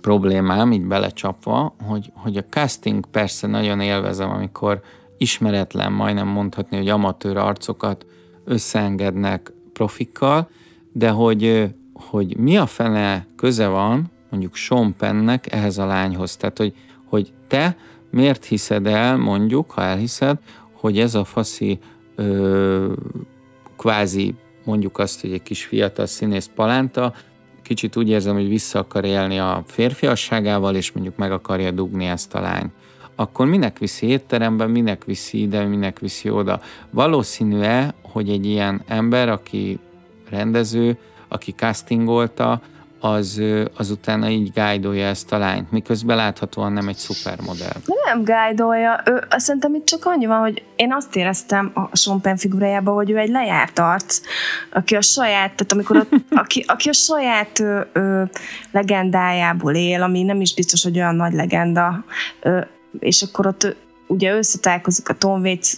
problémám, így belecsapva, hogy, hogy a casting persze nagyon élvezem, amikor ismeretlen, majdnem mondhatni, hogy amatőr arcokat összeengednek profikkal, de hogy, hogy mi a fene köze van mondjuk Sean Pennnek ehhez a lányhoz. Tehát, hogy hogy te miért hiszed el, mondjuk, ha elhiszed, hogy ez a faszi ö, kvázi mondjuk azt, hogy egy kis fiatal színész palánta, kicsit úgy érzem, hogy vissza akar élni a férfiasságával, és mondjuk meg akarja dugni ezt a lányt. Akkor minek viszi étterembe, minek viszi ide, minek viszi oda? Valószínű-e, hogy egy ilyen ember, aki rendező, aki castingolta, az, az utána így gájdolja ezt a lányt, miközben láthatóan nem egy szupermodell. Nem gájdolja, ő, szerintem itt csak annyi van, hogy én azt éreztem a Sompen figurájában, hogy ő egy lejárt arc, aki a saját, tehát amikor a, aki, aki a saját ö, ö, legendájából él, ami nem is biztos, hogy olyan nagy legenda, ö, és akkor ott ugye összetálkozik a Tom Waits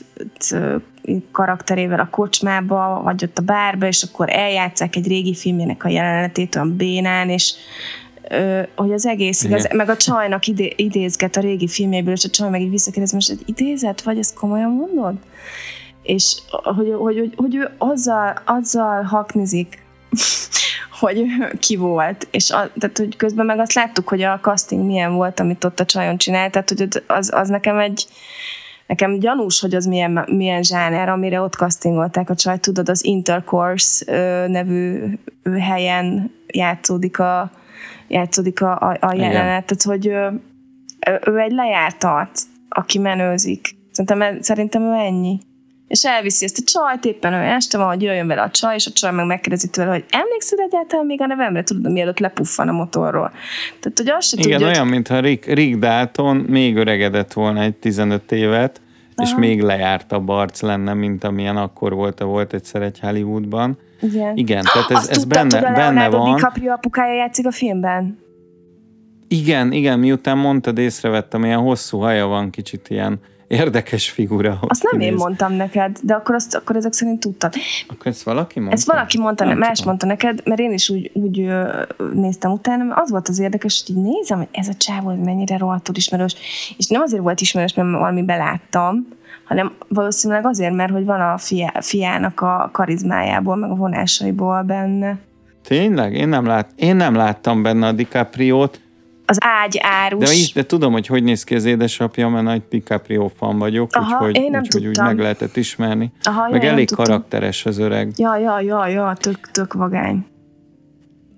karakterével a kocsmába, vagy ott a bárba, és akkor eljátszák egy régi filmének a jelenetét olyan bénán, és hogy az egész igaz, meg a csajnak idé, idézget a régi filmjéből, és a csaj meg így visszakérdez, most egy idézet, vagy ezt komolyan mondod? És hogy, hogy, hogy, hogy ő azzal, azzal haknizik, hogy ki volt, és a, tehát, hogy közben meg azt láttuk, hogy a casting milyen volt, amit ott a csajon csinált, tehát hogy az, az nekem egy, nekem gyanús, hogy az milyen, milyen zsáner, amire ott castingolták a csaj, tudod, az Intercourse nevű helyen játszódik a, játszódik a, a, a jelenet, tehát hogy ő, ő egy lejárt arc, aki menőzik. Szerintem, szerintem ő ennyi. És elviszi ezt a csajt, éppen olyan este van, hogy jöjjön vele a csaj, és a csaj meg megkérdezi tőle, hogy emlékszel egyáltalán még a nevemre, tudod, mielőtt lepuffan a motorról. Tehát, hogy azt se Igen, tudja, olyan, hogy... mintha Rick, Rick Dalton még öregedett volna egy 15 évet, Aha. és még lejárt a barc lenne, mint amilyen akkor volt, volt egyszer egy Hollywoodban. Igen. Igen, tehát ez, Azt ez tudtad, benne, a benne van. DiCaprio apukája játszik a filmben? Igen, igen, miután mondtad, észrevettem, ilyen hosszú haja van, kicsit ilyen érdekes figura. Azt nem kinéz. én mondtam neked, de akkor, azt, akkor ezek szerint tudtad. Akkor ezt valaki mondta? Ezt valaki mondta, nem más tudom. mondta neked, mert én is úgy, úgy néztem utána, mert az volt az érdekes, hogy így nézem, hogy ez a csávó mennyire rohadtul ismerős, és nem azért volt ismerős, mert valami beláttam, hanem valószínűleg azért, mert hogy van a fia, fiának a karizmájából, meg a vonásaiból benne. Tényleg? Én nem, lát, én nem láttam benne a DiCaprio-t. Az ágy árus. De, is, de tudom, hogy hogy néz ki az édesapja, mert nagy DiCaprio fan vagyok, Aha, úgyhogy, én nem úgyhogy úgy meg lehetett ismerni. Aha, meg ja, elég karakteres az öreg. Ja, ja, ja, ja, tök, tök vagány.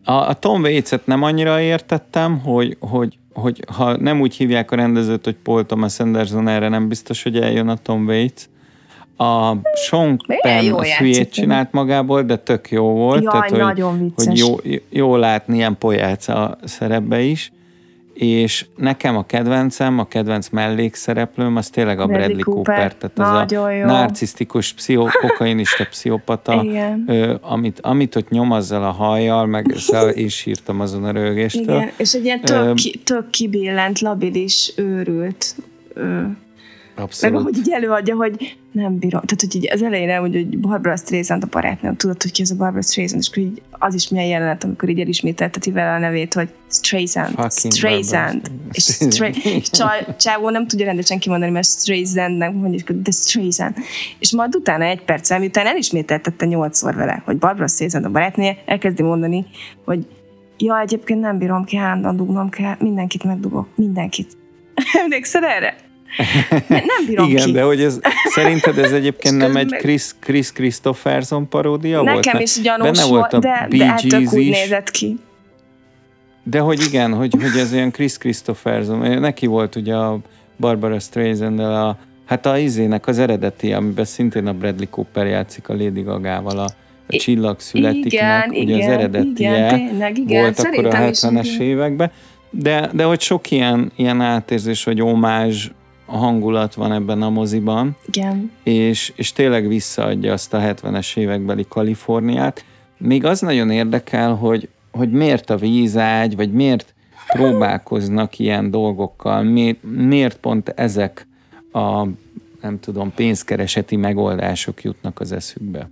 A, a Tom Waits-et nem annyira értettem, hogy, hogy hogy ha nem úgy hívják a rendezőt, hogy Paul Thomas Anderson, erre nem biztos, hogy eljön a Tom Waits. A Sean Penn a hülyét csinált magából, de tök jó volt. Jaj, tehát, nagyon hogy, vicces. hogy jó, jó látni ilyen pojáca szerepbe is és nekem a kedvencem, a kedvenc mellékszereplőm, az tényleg a Bradley, Bradley Cooper, Cooper tehát ez a jó. narcisztikus, pszicho, kokainista pszichopata, ö, amit, amit ott nyom azzal a hajjal, meg szóval is írtam azon a rögéstől. Igen, és egy ilyen tök, ki, tök kibillent, labilis, őrült ö, Abszolút. Meg ahogy így előadja, hogy nem bírom. Tehát, hogy így az elején hogy, hogy Barbara Streisand a barátnőm, tudod, hogy ki az a Barbara Streisand, és akkor így az is milyen jelenet, amikor így elismételteti vele a nevét, hogy Streisand, Streisand. És, és Csávó nem tudja rendesen kimondani, mert Streisandnek mondjuk, de Streisand. És majd utána egy perccel, miután elismételtette nyolcszor vele, hogy Barbara Streisand a barátnője, elkezdi mondani, hogy ja, egyébként nem bírom ki, állandóan dugnom kell, mindenkit megdugok, mindenkit. Emlékszel erre? Nem bírom Igen, ki. de hogy ez, szerinted ez egyébként nem egy Chris, Chris Christopherson paródia Nekem volt? Nekem is gyanús Benne volt, a de, de hát tök úgy nézett ki. De hogy igen, hogy, hogy ez olyan Chris Christopherson, neki volt ugye a Barbara streisand a Hát a izének az eredeti, amiben szintén a Bradley Cooper játszik a Lady Gaga-val, a, a csillag születiknek, igen, ugye igen, az eredetie igen, tényleg, igen. volt akkor a 70-es években. De, de hogy sok ilyen, ilyen átérzés, vagy omázs hangulat van ebben a moziban. Igen. És, és tényleg visszaadja azt a 70-es évekbeli Kaliforniát. Még az nagyon érdekel, hogy, hogy miért a vízágy, vagy miért próbálkoznak ilyen dolgokkal, miért, miért pont ezek a nem tudom, pénzkereseti megoldások jutnak az eszükbe.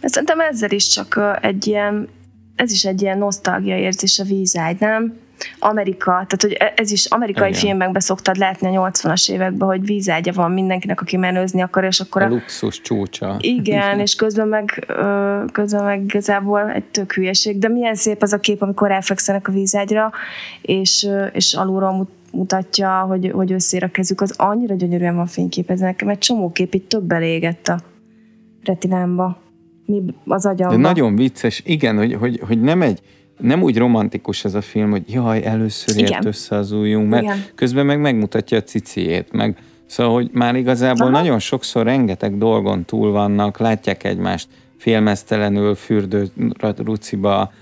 Mert szerintem ezzel is csak egy ilyen, ez is egy ilyen nosztalgia érzés a vízágy, nem? Amerika, tehát hogy ez is amerikai Igen. filmekben szoktad látni a 80-as években, hogy vízágya van mindenkinek, aki menőzni akar, és akkor a... a luxus csúcsa. Igen, és közben meg, közben meg igazából egy tök hülyeség, de milyen szép az a kép, amikor elfekszenek a vízágyra, és, és alulról mutatja, hogy, hogy összér a kezük, az annyira gyönyörűen van fényképezve. Nekem egy csomó kép így több elégett a retinámba, mi az agyamba. De nagyon vicces, igen, hogy, hogy, hogy nem egy nem úgy romantikus ez a film, hogy jaj, először ért Igen. össze az ujjunk, mert Igen. közben meg megmutatja a ciciét, meg Szóval, hogy már igazából Aha. nagyon sokszor rengeteg dolgon túl vannak, látják egymást félmeztelenül fürdő ruciba,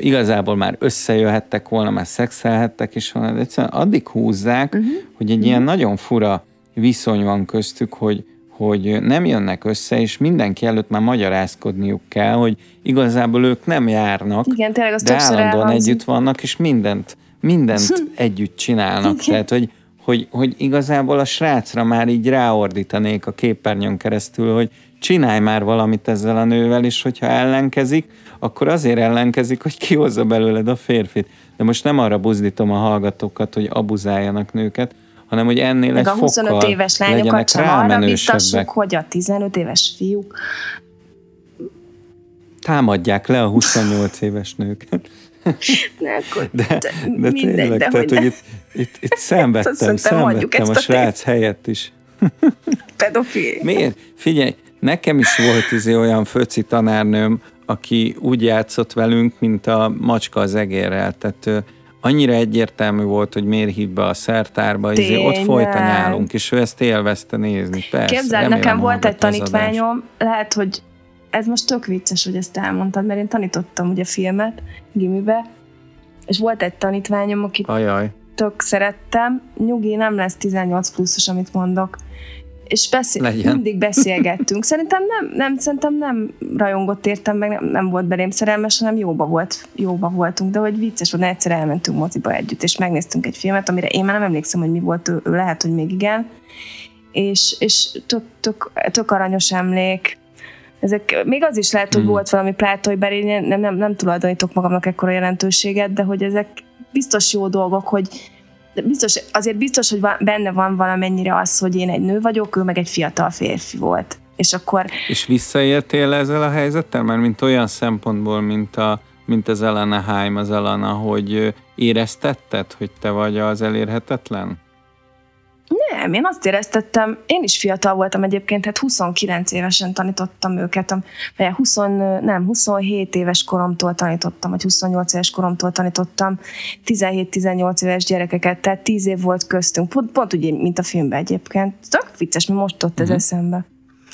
igazából már összejöhettek volna, már szexelhettek is volna, de egyszerűen addig húzzák, uh-huh. hogy egy uh-huh. ilyen nagyon fura viszony van köztük, hogy hogy nem jönnek össze, és mindenki előtt már magyarázkodniuk kell, hogy igazából ők nem járnak, Igen, tényleg az de állandóan együtt vannak, és mindent, mindent együtt csinálnak. Igen. Tehát, hogy, hogy, hogy igazából a srácra már így ráordítanék a képernyőn keresztül, hogy csinálj már valamit ezzel a nővel, és hogyha ellenkezik, akkor azért ellenkezik, hogy kihozza belőled a férfit. de most nem arra buzdítom a hallgatókat, hogy abuzáljanak nőket, hanem hogy ennél Meg egy a 25 fokkal éves lányokat sem arra biztassuk, hogy a 15 éves fiúk Támadják le a 28 éves nőket. akkor, De, de mindegy, tényleg, de tehát, hogy itt, itt, itt szenvedtem, szenvedtem a a srác helyett is. pedofil. Miért? Figyelj, nekem is volt izé olyan föci tanárnőm, aki úgy játszott velünk, mint a macska az egérrel. Tehát annyira egyértelmű volt, hogy miért hív be a szertárba, izé, ott Tényleg? folyt a nyálunk, és ő ezt élvezte nézni. Persze, Képzeld, nekem volt egy tanítványom, lehet, hogy ez most tök vicces, hogy ezt elmondtad, mert én tanítottam ugye filmet gimibe, és volt egy tanítványom, akit Ajaj, tök szerettem, nyugi, nem lesz 18 pluszos, amit mondok. És beszél, Legyen. mindig beszélgettünk. Szerintem nem, nem, szerintem nem rajongott értem, meg nem, nem volt belém szerelmes, hanem jóba, volt, jóba voltunk, de hogy vicces volt, egyszer elmentünk moziba együtt, és megnéztünk egy filmet, amire én már nem emlékszem, hogy mi volt, ő, ő lehet, hogy még igen, és, és tök, tök, tök aranyos emlék, ezek, még az is lehet, hogy Hmm. volt valami plátói belé, nem, nem, nem, nem tulajdonítok magamnak ekkora jelentőséget, de hogy ezek biztos jó dolgok, hogy de biztos, azért biztos, hogy benne van valamennyire az, hogy én egy nő vagyok, ő meg egy fiatal férfi volt. És akkor és visszaértél ezzel a helyzettel? Mert mint olyan szempontból, mint, a, mint az Elena Haim, az Elena, hogy éreztetted, hogy te vagy az elérhetetlen? Nem, én azt éreztettem, én is fiatal voltam egyébként, hát 29 évesen tanítottam őket, vagy 20, nem, 27 éves koromtól tanítottam, vagy 28 éves koromtól tanítottam 17-18 éves gyerekeket, tehát 10 év volt köztünk, pont, pont úgy, mint a filmben egyébként. Tök vicces, mert most ott ez Mhm. eszembe.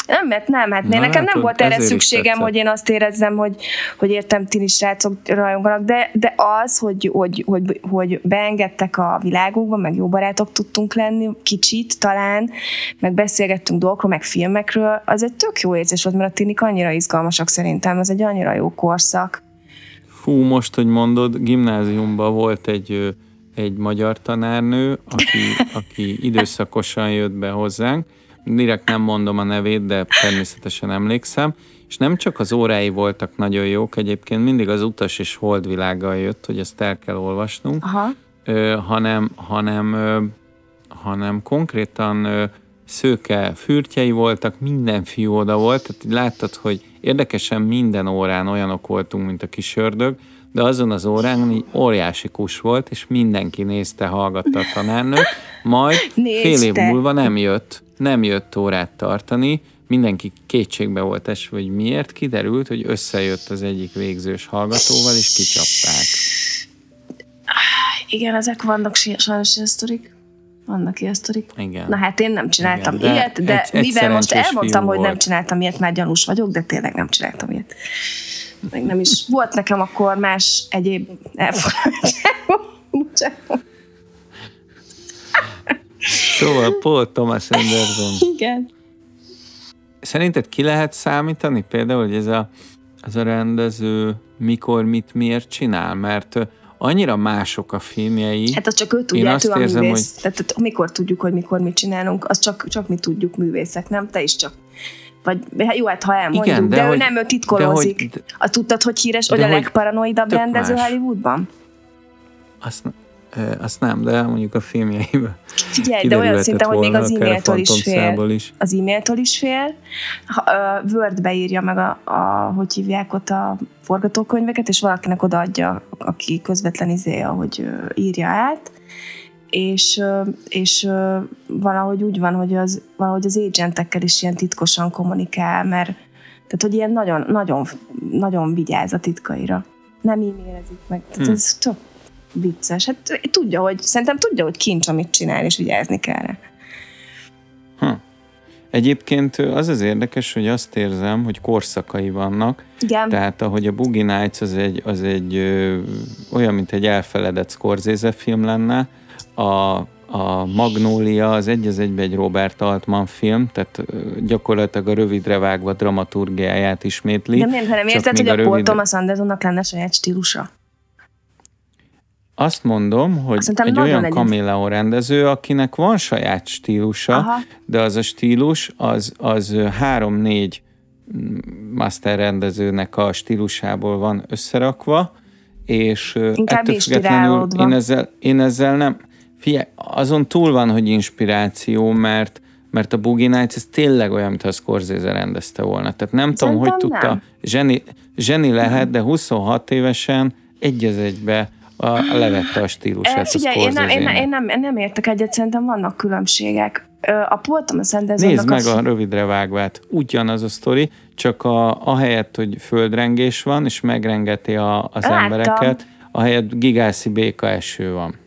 Nem, mert nem, hát Na, nekem nem látod, volt erre szükségem, tetszett. hogy én azt érezzem, hogy, hogy értem, ti is srácok rajonganak, de, de az, hogy, hogy, hogy, hogy beengedtek a világukba, meg jó barátok tudtunk lenni, kicsit talán, meg beszélgettünk dolgokról, meg filmekről, az egy tök jó érzés volt, mert a tinik annyira izgalmasak szerintem, ez egy annyira jó korszak. Fú, most, hogy mondod, gimnáziumban volt egy, egy magyar tanárnő, aki, aki időszakosan jött be hozzánk, direkt nem mondom a nevét, de természetesen emlékszem, és nem csak az órái voltak nagyon jók, egyébként mindig az utas és holdvilággal jött, hogy ezt el kell olvasnunk, Aha. ö, hanem, hanem, ö, hanem konkrétan ö, szőke fürtjei voltak, minden fiú oda volt, tehát láttad, hogy érdekesen minden órán olyanok voltunk, mint a kis ördög, de azon az órán így óriási kus volt, és mindenki nézte, hallgatta a tanárnőt, majd fél év Nézte. múlva nem jött, nem jött órát tartani, mindenki kétségbe volt esve, hogy miért, kiderült, hogy összejött az egyik végzős hallgatóval, és kicsapták. Igen, ezek vannak si- sajnos ilyen sztorik. Vannak ilyen sztorik. Igen. Na hát én nem csináltam Igen, de ilyet, de egy- egy mivel most szerencsés elmondtam, hogy nem csináltam ilyet, már gyanús vagyok, de tényleg nem csináltam ilyet. Meg nem is. Volt nekem akkor más egyéb elfogadtságom. Szóval Paul Thomas Anderson. Igen. Szerinted ki lehet számítani például, hogy ez a, ez a rendező mikor, mit, miért csinál? Mert annyira mások a filmjei. Hát az csak ő Én tudja, hát azt ő a érzem, művész. Tehát, tehát mikor tudjuk, hogy mikor mit csinálunk, az csak, csak mi tudjuk művészek, nem? Te is csak. Vagy hát jó, hát ha elmondjuk, Igen, de, de de ő hogy- nem, ő titkolózik. de hogy- de- Azt tudtad, hogy híres, hogy a hogy legparanoidabb rendező más. Hollywoodban? Azt, azt nem, de mondjuk a filmjeiben. Figyelj, de olyan szinten, hogy még az a e-mailtől is fél. Is. Az e-mailtől is fél. Wordbe írja meg a, a, hogy hívják ott a forgatókönyveket, és valakinek odaadja, aki közvetlen izéja, hogy írja át. És, és valahogy úgy van, hogy az, valahogy az agentekkel is ilyen titkosan kommunikál, mert tehát, hogy ilyen nagyon, nagyon, nagyon vigyáz a titkaira. Nem e-mailezik meg. Tehát Hm. ez tök vicces. Hát tudja, hogy, szerintem tudja, hogy kincs, amit csinál, és vigyázni kell rá. Ha. Egyébként az az érdekes, hogy azt érzem, hogy korszakai vannak, Igen. Tehát ahogy a Boogie Nights az egy, az egy ö, olyan, mint egy elfeledett Scorsese film lenne, a, a Magnólia az egy az egybe egy Robert Altman film, tehát gyakorlatilag a rövidre vágva dramaturgiáját ismétli. De miért, ha nem csak érted, hogy a, Paul rövid- Thomas Andersonnak lenne saját stílusa? Azt mondom, hogy Szerintem egy olyan kameleon rendező, akinek van saját stílusa, Aha. de az a stílus, az, az három-négy mm, master rendezőnek a stílusából van összerakva, és Inkább ettől függetlenül én ezzel, én ezzel nem, figyelj, azon túl van, hogy inspiráció, mert mert a Boogie Nights ez tényleg olyan, mintha a Scorsese rendezte volna. Tehát nem Szerintem tudom, hogy tudta, nem. zseni, zseni lehet, de 26 évesen egy az egybe a, levette a stílusát e, figyelj, a én, nem, én, én, nem, én nem értek egyet, szerintem vannak különbségek. A Paul Thomas Nézd meg a, a rövidre vágvát. Ugyanaz a sztori, csak a, a helyett, hogy földrengés van, és megrengeti a, az Láttam. embereket, a helyett gigászi béka eső van.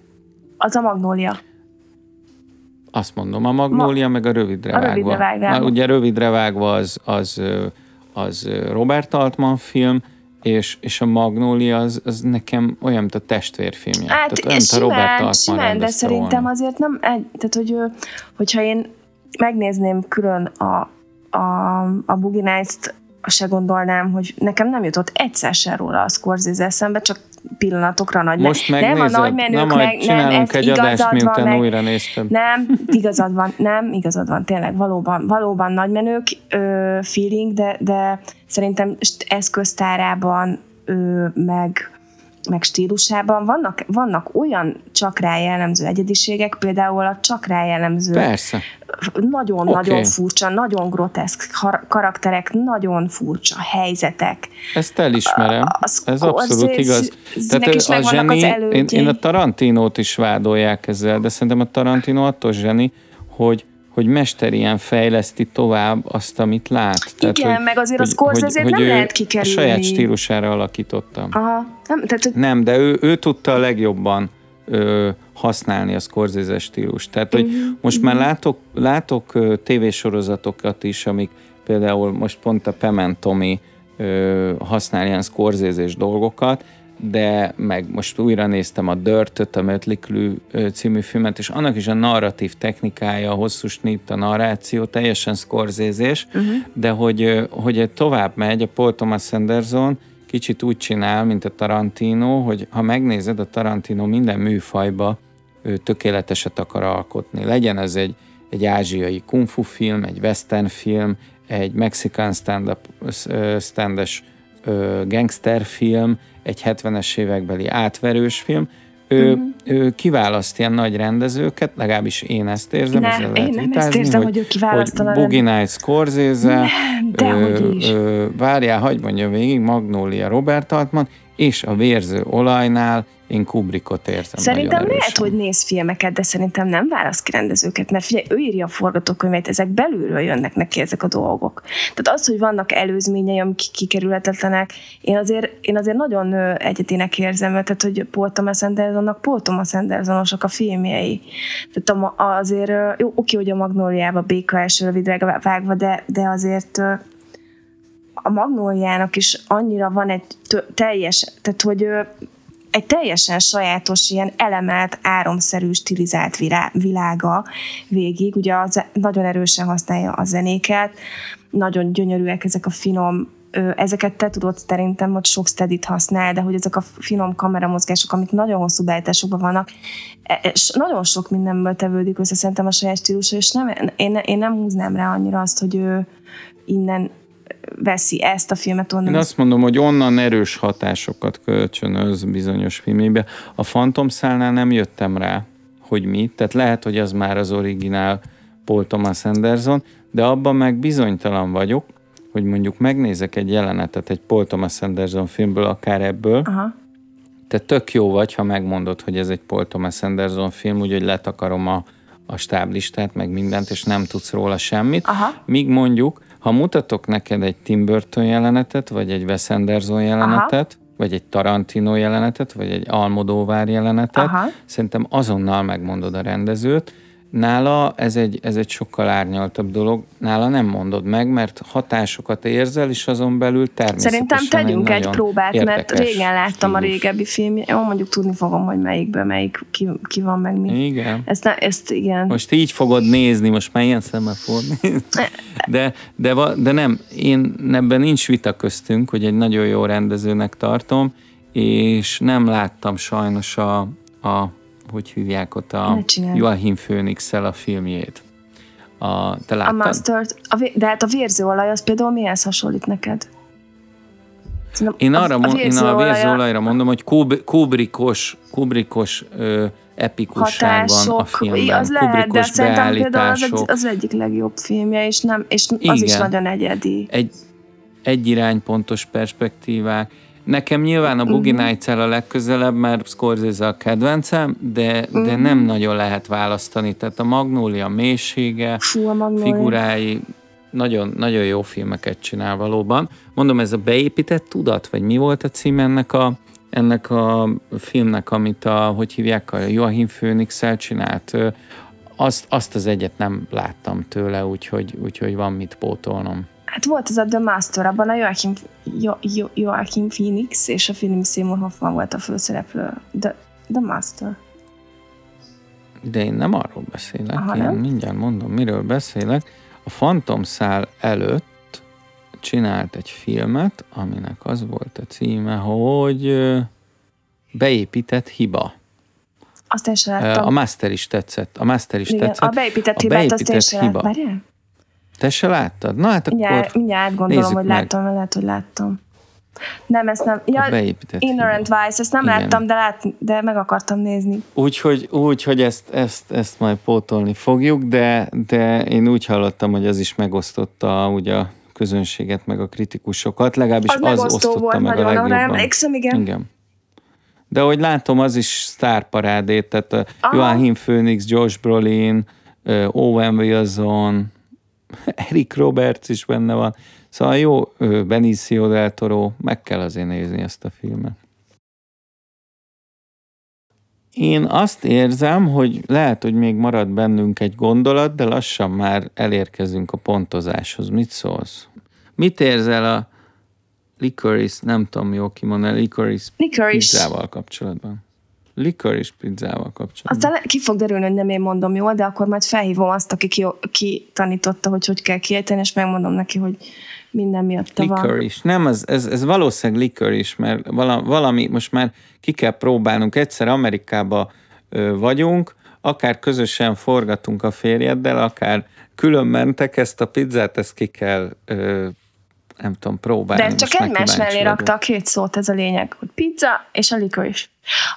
Az a magnólia. Azt mondom, a magnólia, Ma, meg a rövidre a vágva. Rövidre vágva. ugye rövidre vágva az, az, az Robert Altman film, és, és a Magnólia az, az nekem olyan, mint a testvérfilmje. Hát, tehát olyan, simán, Robert Altman simán, de szerintem volna. azért nem, tehát hogy, hogyha én megnézném külön a, a, a Boogie Nights-t, se gondolnám, hogy nekem nem jutott egyszer se róla a Scorsese eszembe, csak pillanatokra nagy Most megnézed? Nem, a nagy menők, Na, meg, nem, ez egy adást, miután meg, újra néztem. Nem, igazad van, nem, igazad van, tényleg, valóban, valóban nagy menők ö, feeling, de, de szerintem eszköztárában ö, meg meg stílusában vannak, vannak olyan csak rá jellemző egyediségek, például a csak rá jellemző Persze. nagyon-nagyon okay. furcsa, nagyon groteszk karakterek, nagyon furcsa helyzetek. Ezt elismerem, az, ez abszolút az, igaz. Tehát is a zseni, én, én a Tarantinót is vádolják ezzel, de szerintem a Tarantino attól zseni, hogy hogy mesterien fejleszti tovább azt, amit lát. Tehát, Igen, hogy, meg azért hogy, korsz azért hogy nem lehet kikerülni. A saját stílusára alakítottam. Aha. Nem, tehát, hogy... nem de ő, ő tudta a legjobban ö, használni a Scorsese stílus. Tehát, hogy mm-hmm. most már látok, látok ö, tévésorozatokat is, amik például most pont a Pementomi használ ilyen scorsese dolgokat, de meg most újra néztem a Dirt-öt, a Mötliklű című filmet, és annak is a narratív technikája, a hosszú snitt, a narráció teljesen szkorzézés, uh-huh. de hogy, hogy tovább megy, a Paul Thomas Anderson kicsit úgy csinál, mint a Tarantino, hogy ha megnézed, a Tarantino minden műfajba ő tökéleteset akar alkotni. Legyen ez egy, egy ázsiai kungfu film, egy western film, egy mexikán stand-up standes gangsterfilm, egy 70-es évekbeli átverős film, ő, uh-huh. ő kiválaszt ilyen nagy rendezőket, legalábbis én ezt érzem, ne, ezzel én nem vitázni, ezt érzem, hogy, hogy ő kiválasztana. Hogy Boogie Nights Scorsese, nem, várjál, hagyd mondja végig, Magnolia Robert Altman, és a vérző olajnál én Kubrickot érzem Szerintem lehet, hogy néz filmeket, de szerintem nem választ ki rendezőket, mert figyelj, ő írja a forgatókönyvét, ezek belülről jönnek neki ezek a dolgok. Tehát az, hogy vannak előzményei, amik kikerülhetetlenek, én azért, én azért nagyon egyetének érzem, tehát hogy Paul Thomas Andersonnak Paul Thomas Andersonosak a filmjei. Tehát azért, jó, oké, hogy a Magnóliába béka első rövidre vágva, de, de azért a Magnóliának is annyira van egy teljes, tehát hogy egy teljesen sajátos, ilyen elemelt, áramszerű, stilizált világa végig. Ugye az, nagyon erősen használja a zenéket, nagyon gyönyörűek ezek a finom ezeket te tudod szerintem, hogy sok steady használ, de hogy ezek a finom kameramozgások, amik nagyon hosszú beállításokban vannak, e, és nagyon sok mindenből tevődik össze szerintem a saját stílusa, és nem, én, én nem húznám rá annyira azt, hogy ő innen veszi ezt a filmet onnan. Én azt mondom, hogy onnan erős hatásokat kölcsönöz bizonyos filmébe. A Phantom Szálnál nem jöttem rá, hogy mi, tehát lehet, hogy az már az originál Paul Thomas Anderson, de abban meg bizonytalan vagyok, hogy mondjuk megnézek egy jelenetet egy Paul Thomas Anderson filmből, akár ebből, Aha. te tök jó vagy, ha megmondod, hogy ez egy Paul Thomas Anderson film, úgyhogy letakarom a, a stáblistát, meg mindent, és nem tudsz róla semmit. Aha. Míg mondjuk ha mutatok neked egy Tim Burton jelenetet, vagy egy Wes Anderson jelenetet, Aha. vagy egy Tarantino jelenetet, vagy egy Almodóvár jelenetet, Aha. szerintem azonnal megmondod a rendezőt, Nála ez egy, ez egy sokkal árnyaltabb dolog, nála nem mondod meg, mert hatásokat érzel, és azon belül természetesen Szerintem tegyünk egy, egy próbát, mert régen láttam stílus. a régebbi film, jó, mondjuk tudni fogom, hogy melyikben melyik ki, ki van meg mi. Igen. Ezt, ezt igen. Most így fogod nézni, most már ilyen szemmel fogod nézni. De, de, de nem, én ebben nincs vita köztünk, hogy egy nagyon jó rendezőnek tartom, és nem láttam sajnos a, a hogy hívják ott a Joachim phoenix a filmjét. A, te láttad? A Mustard, a, de hát a vérzőolaj az például mihez hasonlít neked? Én arra a, a, én a vérzőolajra mondom, hogy Kub, Kubrickos, Kubrickos ö, epikusság hatások, van a filmben. Az lehet, de szerintem például az, egy, az egyik legjobb filmje, és, nem, és Igen. az is nagyon egyedi. Egy, egy iránypontos perspektívák. Nekem nyilván a Boogie uh-huh. nights a legközelebb, mert Scorsese a kedvencem, de, uh-huh. de nem nagyon lehet választani. Tehát a Magnólia mélysége, Fú, a Magnólia. figurái, nagyon, nagyon jó filmeket csinál valóban. Mondom, ez a beépített tudat, vagy mi volt a cím ennek a, ennek a filmnek, amit a, hogy hívják, a Joachim phoenix csinált, azt, azt az egyet nem láttam tőle, úgyhogy, úgyhogy van mit pótolnom. Hát volt ez a The Master, abban a Joachim, jo, jo, Joachim Phoenix és a Philip Seymour Hoffman volt a főszereplő. The, The Master. De én nem arról beszélek, Aha, én nem? mindjárt mondom, miről beszélek. A Phantom szál előtt csinált egy filmet, aminek az volt a címe, hogy beépített hiba. Azt én sem láttam. A Master is tetszett. A Master is Igen, tetszett. A beépített hibát, a beépített azt én hiba. Láttam. Te se láttad? Na hát akkor mindjárt, mindjárt gondolom, hogy meg. láttam, lehet, hogy láttam. Nem, ezt nem. Ja, Ignorant hiba. Vice, ezt nem Igen. láttam, de, lát, de meg akartam nézni. Úgyhogy úgy, hogy ezt, ezt, ezt majd pótolni fogjuk, de, de én úgy hallottam, hogy az is megosztotta ugye a közönséget, meg a kritikusokat, legalábbis az, az osztotta volt meg nagyon, a legjobban. emlékszem, igen. igen. De ahogy látom, az is sztárparádét, tehát Joachim Phoenix, Josh Brolin, Owen Wilson, Eric Roberts is benne van. Szóval jó, Benicio del Toro, meg kell azért nézni ezt a filmet. Én azt érzem, hogy lehet, hogy még marad bennünk egy gondolat, de lassan már elérkezünk a pontozáshoz. Mit szólsz? Mit érzel a licorice, nem tudom jól kimondani, licorice, licorice. pizzával kapcsolatban? Licorice pizzával kapcsolatban. Aztán ki fog derülni, hogy nem én mondom jól, de akkor majd felhívom azt, aki ki, ki tanította, hogy hogy kell kiejteni, és megmondom neki, hogy minden miatt van. Licorice. Nem, ez, ez, ez valószínűleg licorice, mert valami, most már ki kell próbálnunk. Egyszer Amerikába vagyunk, akár közösen forgatunk a férjeddel, akár külön mentek, ezt a pizzát, ezt ki kell ö, nem tudom, próbálni. De csak egymás mellé rakta a két szót, ez a lényeg, hogy pizza és a licorice.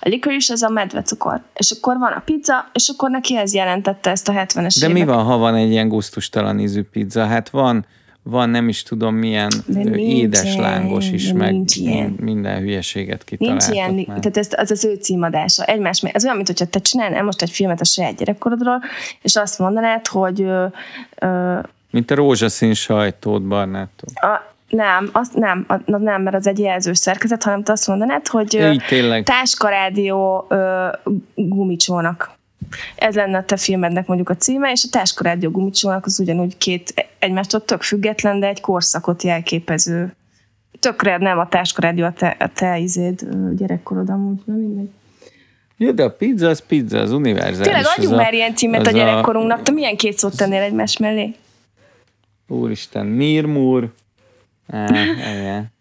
A licorice az a medvecukor, és akkor van a pizza, és akkor neki ez jelentette ezt a 70-es De évek. mi van, ha van egy ilyen gusztustalan ízű pizza? Hát van, van nem is tudom milyen édes lángos is, meg ilyen. minden hülyeséget kitaláltak Nincs ilyen, már. tehát ez, az az ő címadása. Egymás, ez olyan, mintha te csinálnál most egy filmet a saját gyerekkorodról, és azt mondanád, hogy ö, ö, mint a rózsaszín sajtót, Barnától. A, nem, azt nem, a, nem, mert az egy jelzős szerkezet, hanem te azt mondanád, hogy Így, tényleg. táskarádió ö, gumicsónak. Ez lenne a te filmednek mondjuk a címe, és a táskarádió gumicsónak az ugyanúgy két egymástól tök független, de egy korszakot jelképező. Tökre nem a táskarádió a te, a te izéd, gyerekkorod amúgy, nem mindegy. Jó, de a pizza az pizza, az univerzális. Tényleg adjunk már ilyen címet a gyerekkorunknak. Te milyen két szót tennél egymás mellé? Úristen, Mirmur. igen.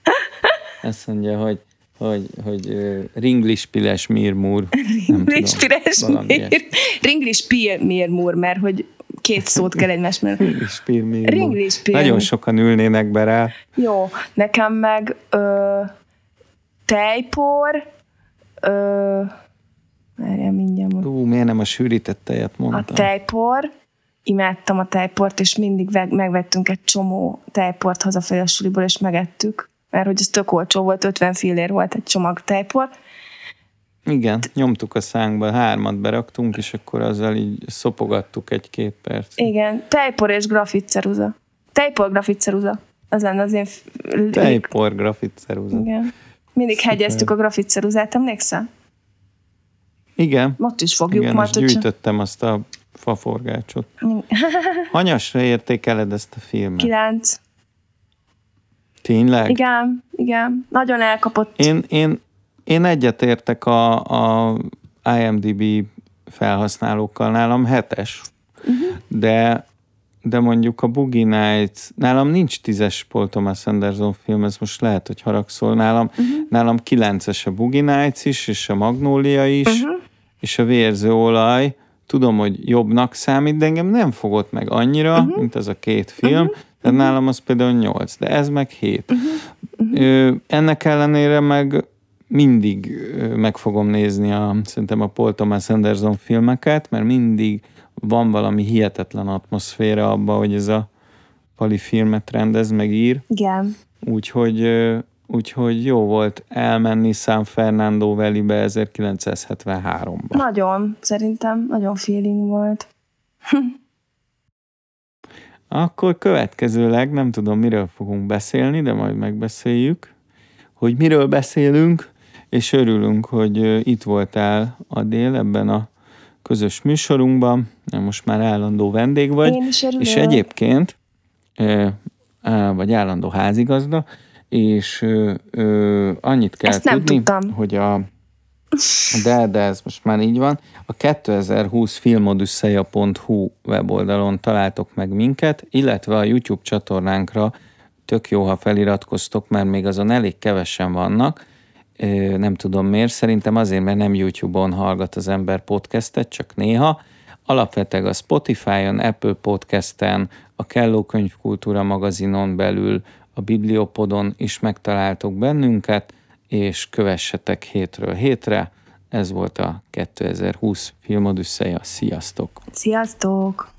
Azt mondja, hogy hogy, hogy uh, ringlispiles mirmur. Ringlispiles mir. Ringlispil mirmur, mert hogy két szót kell egymás mellett. Ringlispil mirmur. Ringlispil. Nagyon sokan ülnének be rá. Jó, nekem meg ö, tejpor, ö, Várjál, mindjárt. Ú, miért nem a sűrített tejet mondtam? A tejpor, imádtam a tejport, és mindig megvettünk egy csomó tejport hazafelé a suliból, és megettük, mert hogy ez tök olcsó volt, 50 fillér volt egy csomag tejpor. Igen, nyomtuk a szánkba, hármat beraktunk, és akkor azzal így szopogattuk egy-két perc. Igen, tejpor és grafitceruza. Tejpor grafitceruza. Az lenne az én... Tejpor grafitceruza. Igen. Mindig Szuper. hegyeztük a grafitceruzát, emlékszel? Igen. Most is fogjuk Igen, majd. gyűjtöttem azt a faforgácsot. Hanyasra értékeled ezt a filmet? Kilenc. Tényleg? Igen, igen. Nagyon elkapott. Én, én, én egyetértek a, a IMDb felhasználókkal, nálam hetes. Uh-huh. De de mondjuk a Boogie Nights, nálam nincs tízes Paul Thomas Anderson film, ez most lehet, hogy haragszol nálam. Uh-huh. Nálam kilences a Boogie Nights is, és a Magnólia is, uh-huh. és a Vérző olaj, tudom, hogy jobbnak számít, de engem nem fogott meg annyira, uh-huh. mint az a két film, uh-huh. uh-huh. nálam az például 8, de ez meg 7. Uh-huh. Uh-huh. Ennek ellenére meg mindig meg fogom nézni a, szerintem a Paul Thomas Anderson filmeket, mert mindig van valami hihetetlen atmoszféra abban, hogy ez a Pali filmet rendez, meg ír. Igen. Úgyhogy, úgyhogy jó volt elmenni San Fernando Valley-be 1973-ban. Nagyon, szerintem nagyon feeling volt. Akkor következőleg nem tudom, miről fogunk beszélni, de majd megbeszéljük, hogy miről beszélünk, és örülünk, hogy itt voltál a dél ebben a közös műsorunkban, most már állandó vendég vagy. És egyébként, vagy állandó házigazda, és annyit kell Ezt tudni, tudtam. hogy a de, de ez most már így van. A 2020 filmodüsszeja.hu weboldalon találtok meg minket, illetve a YouTube csatornánkra tök jó, ha feliratkoztok, mert még azon elég kevesen vannak. Nem tudom miért, szerintem azért, mert nem YouTube-on hallgat az ember podcastet, csak néha. Alapvetően a Spotify-on, Apple Podcasten, a Kelló Könyvkultúra magazinon belül, a Bibliopodon is megtaláltok bennünket, és kövessetek hétről hétre. Ez volt a 2020 filmodüsszeja. Sziasztok! Sziasztok!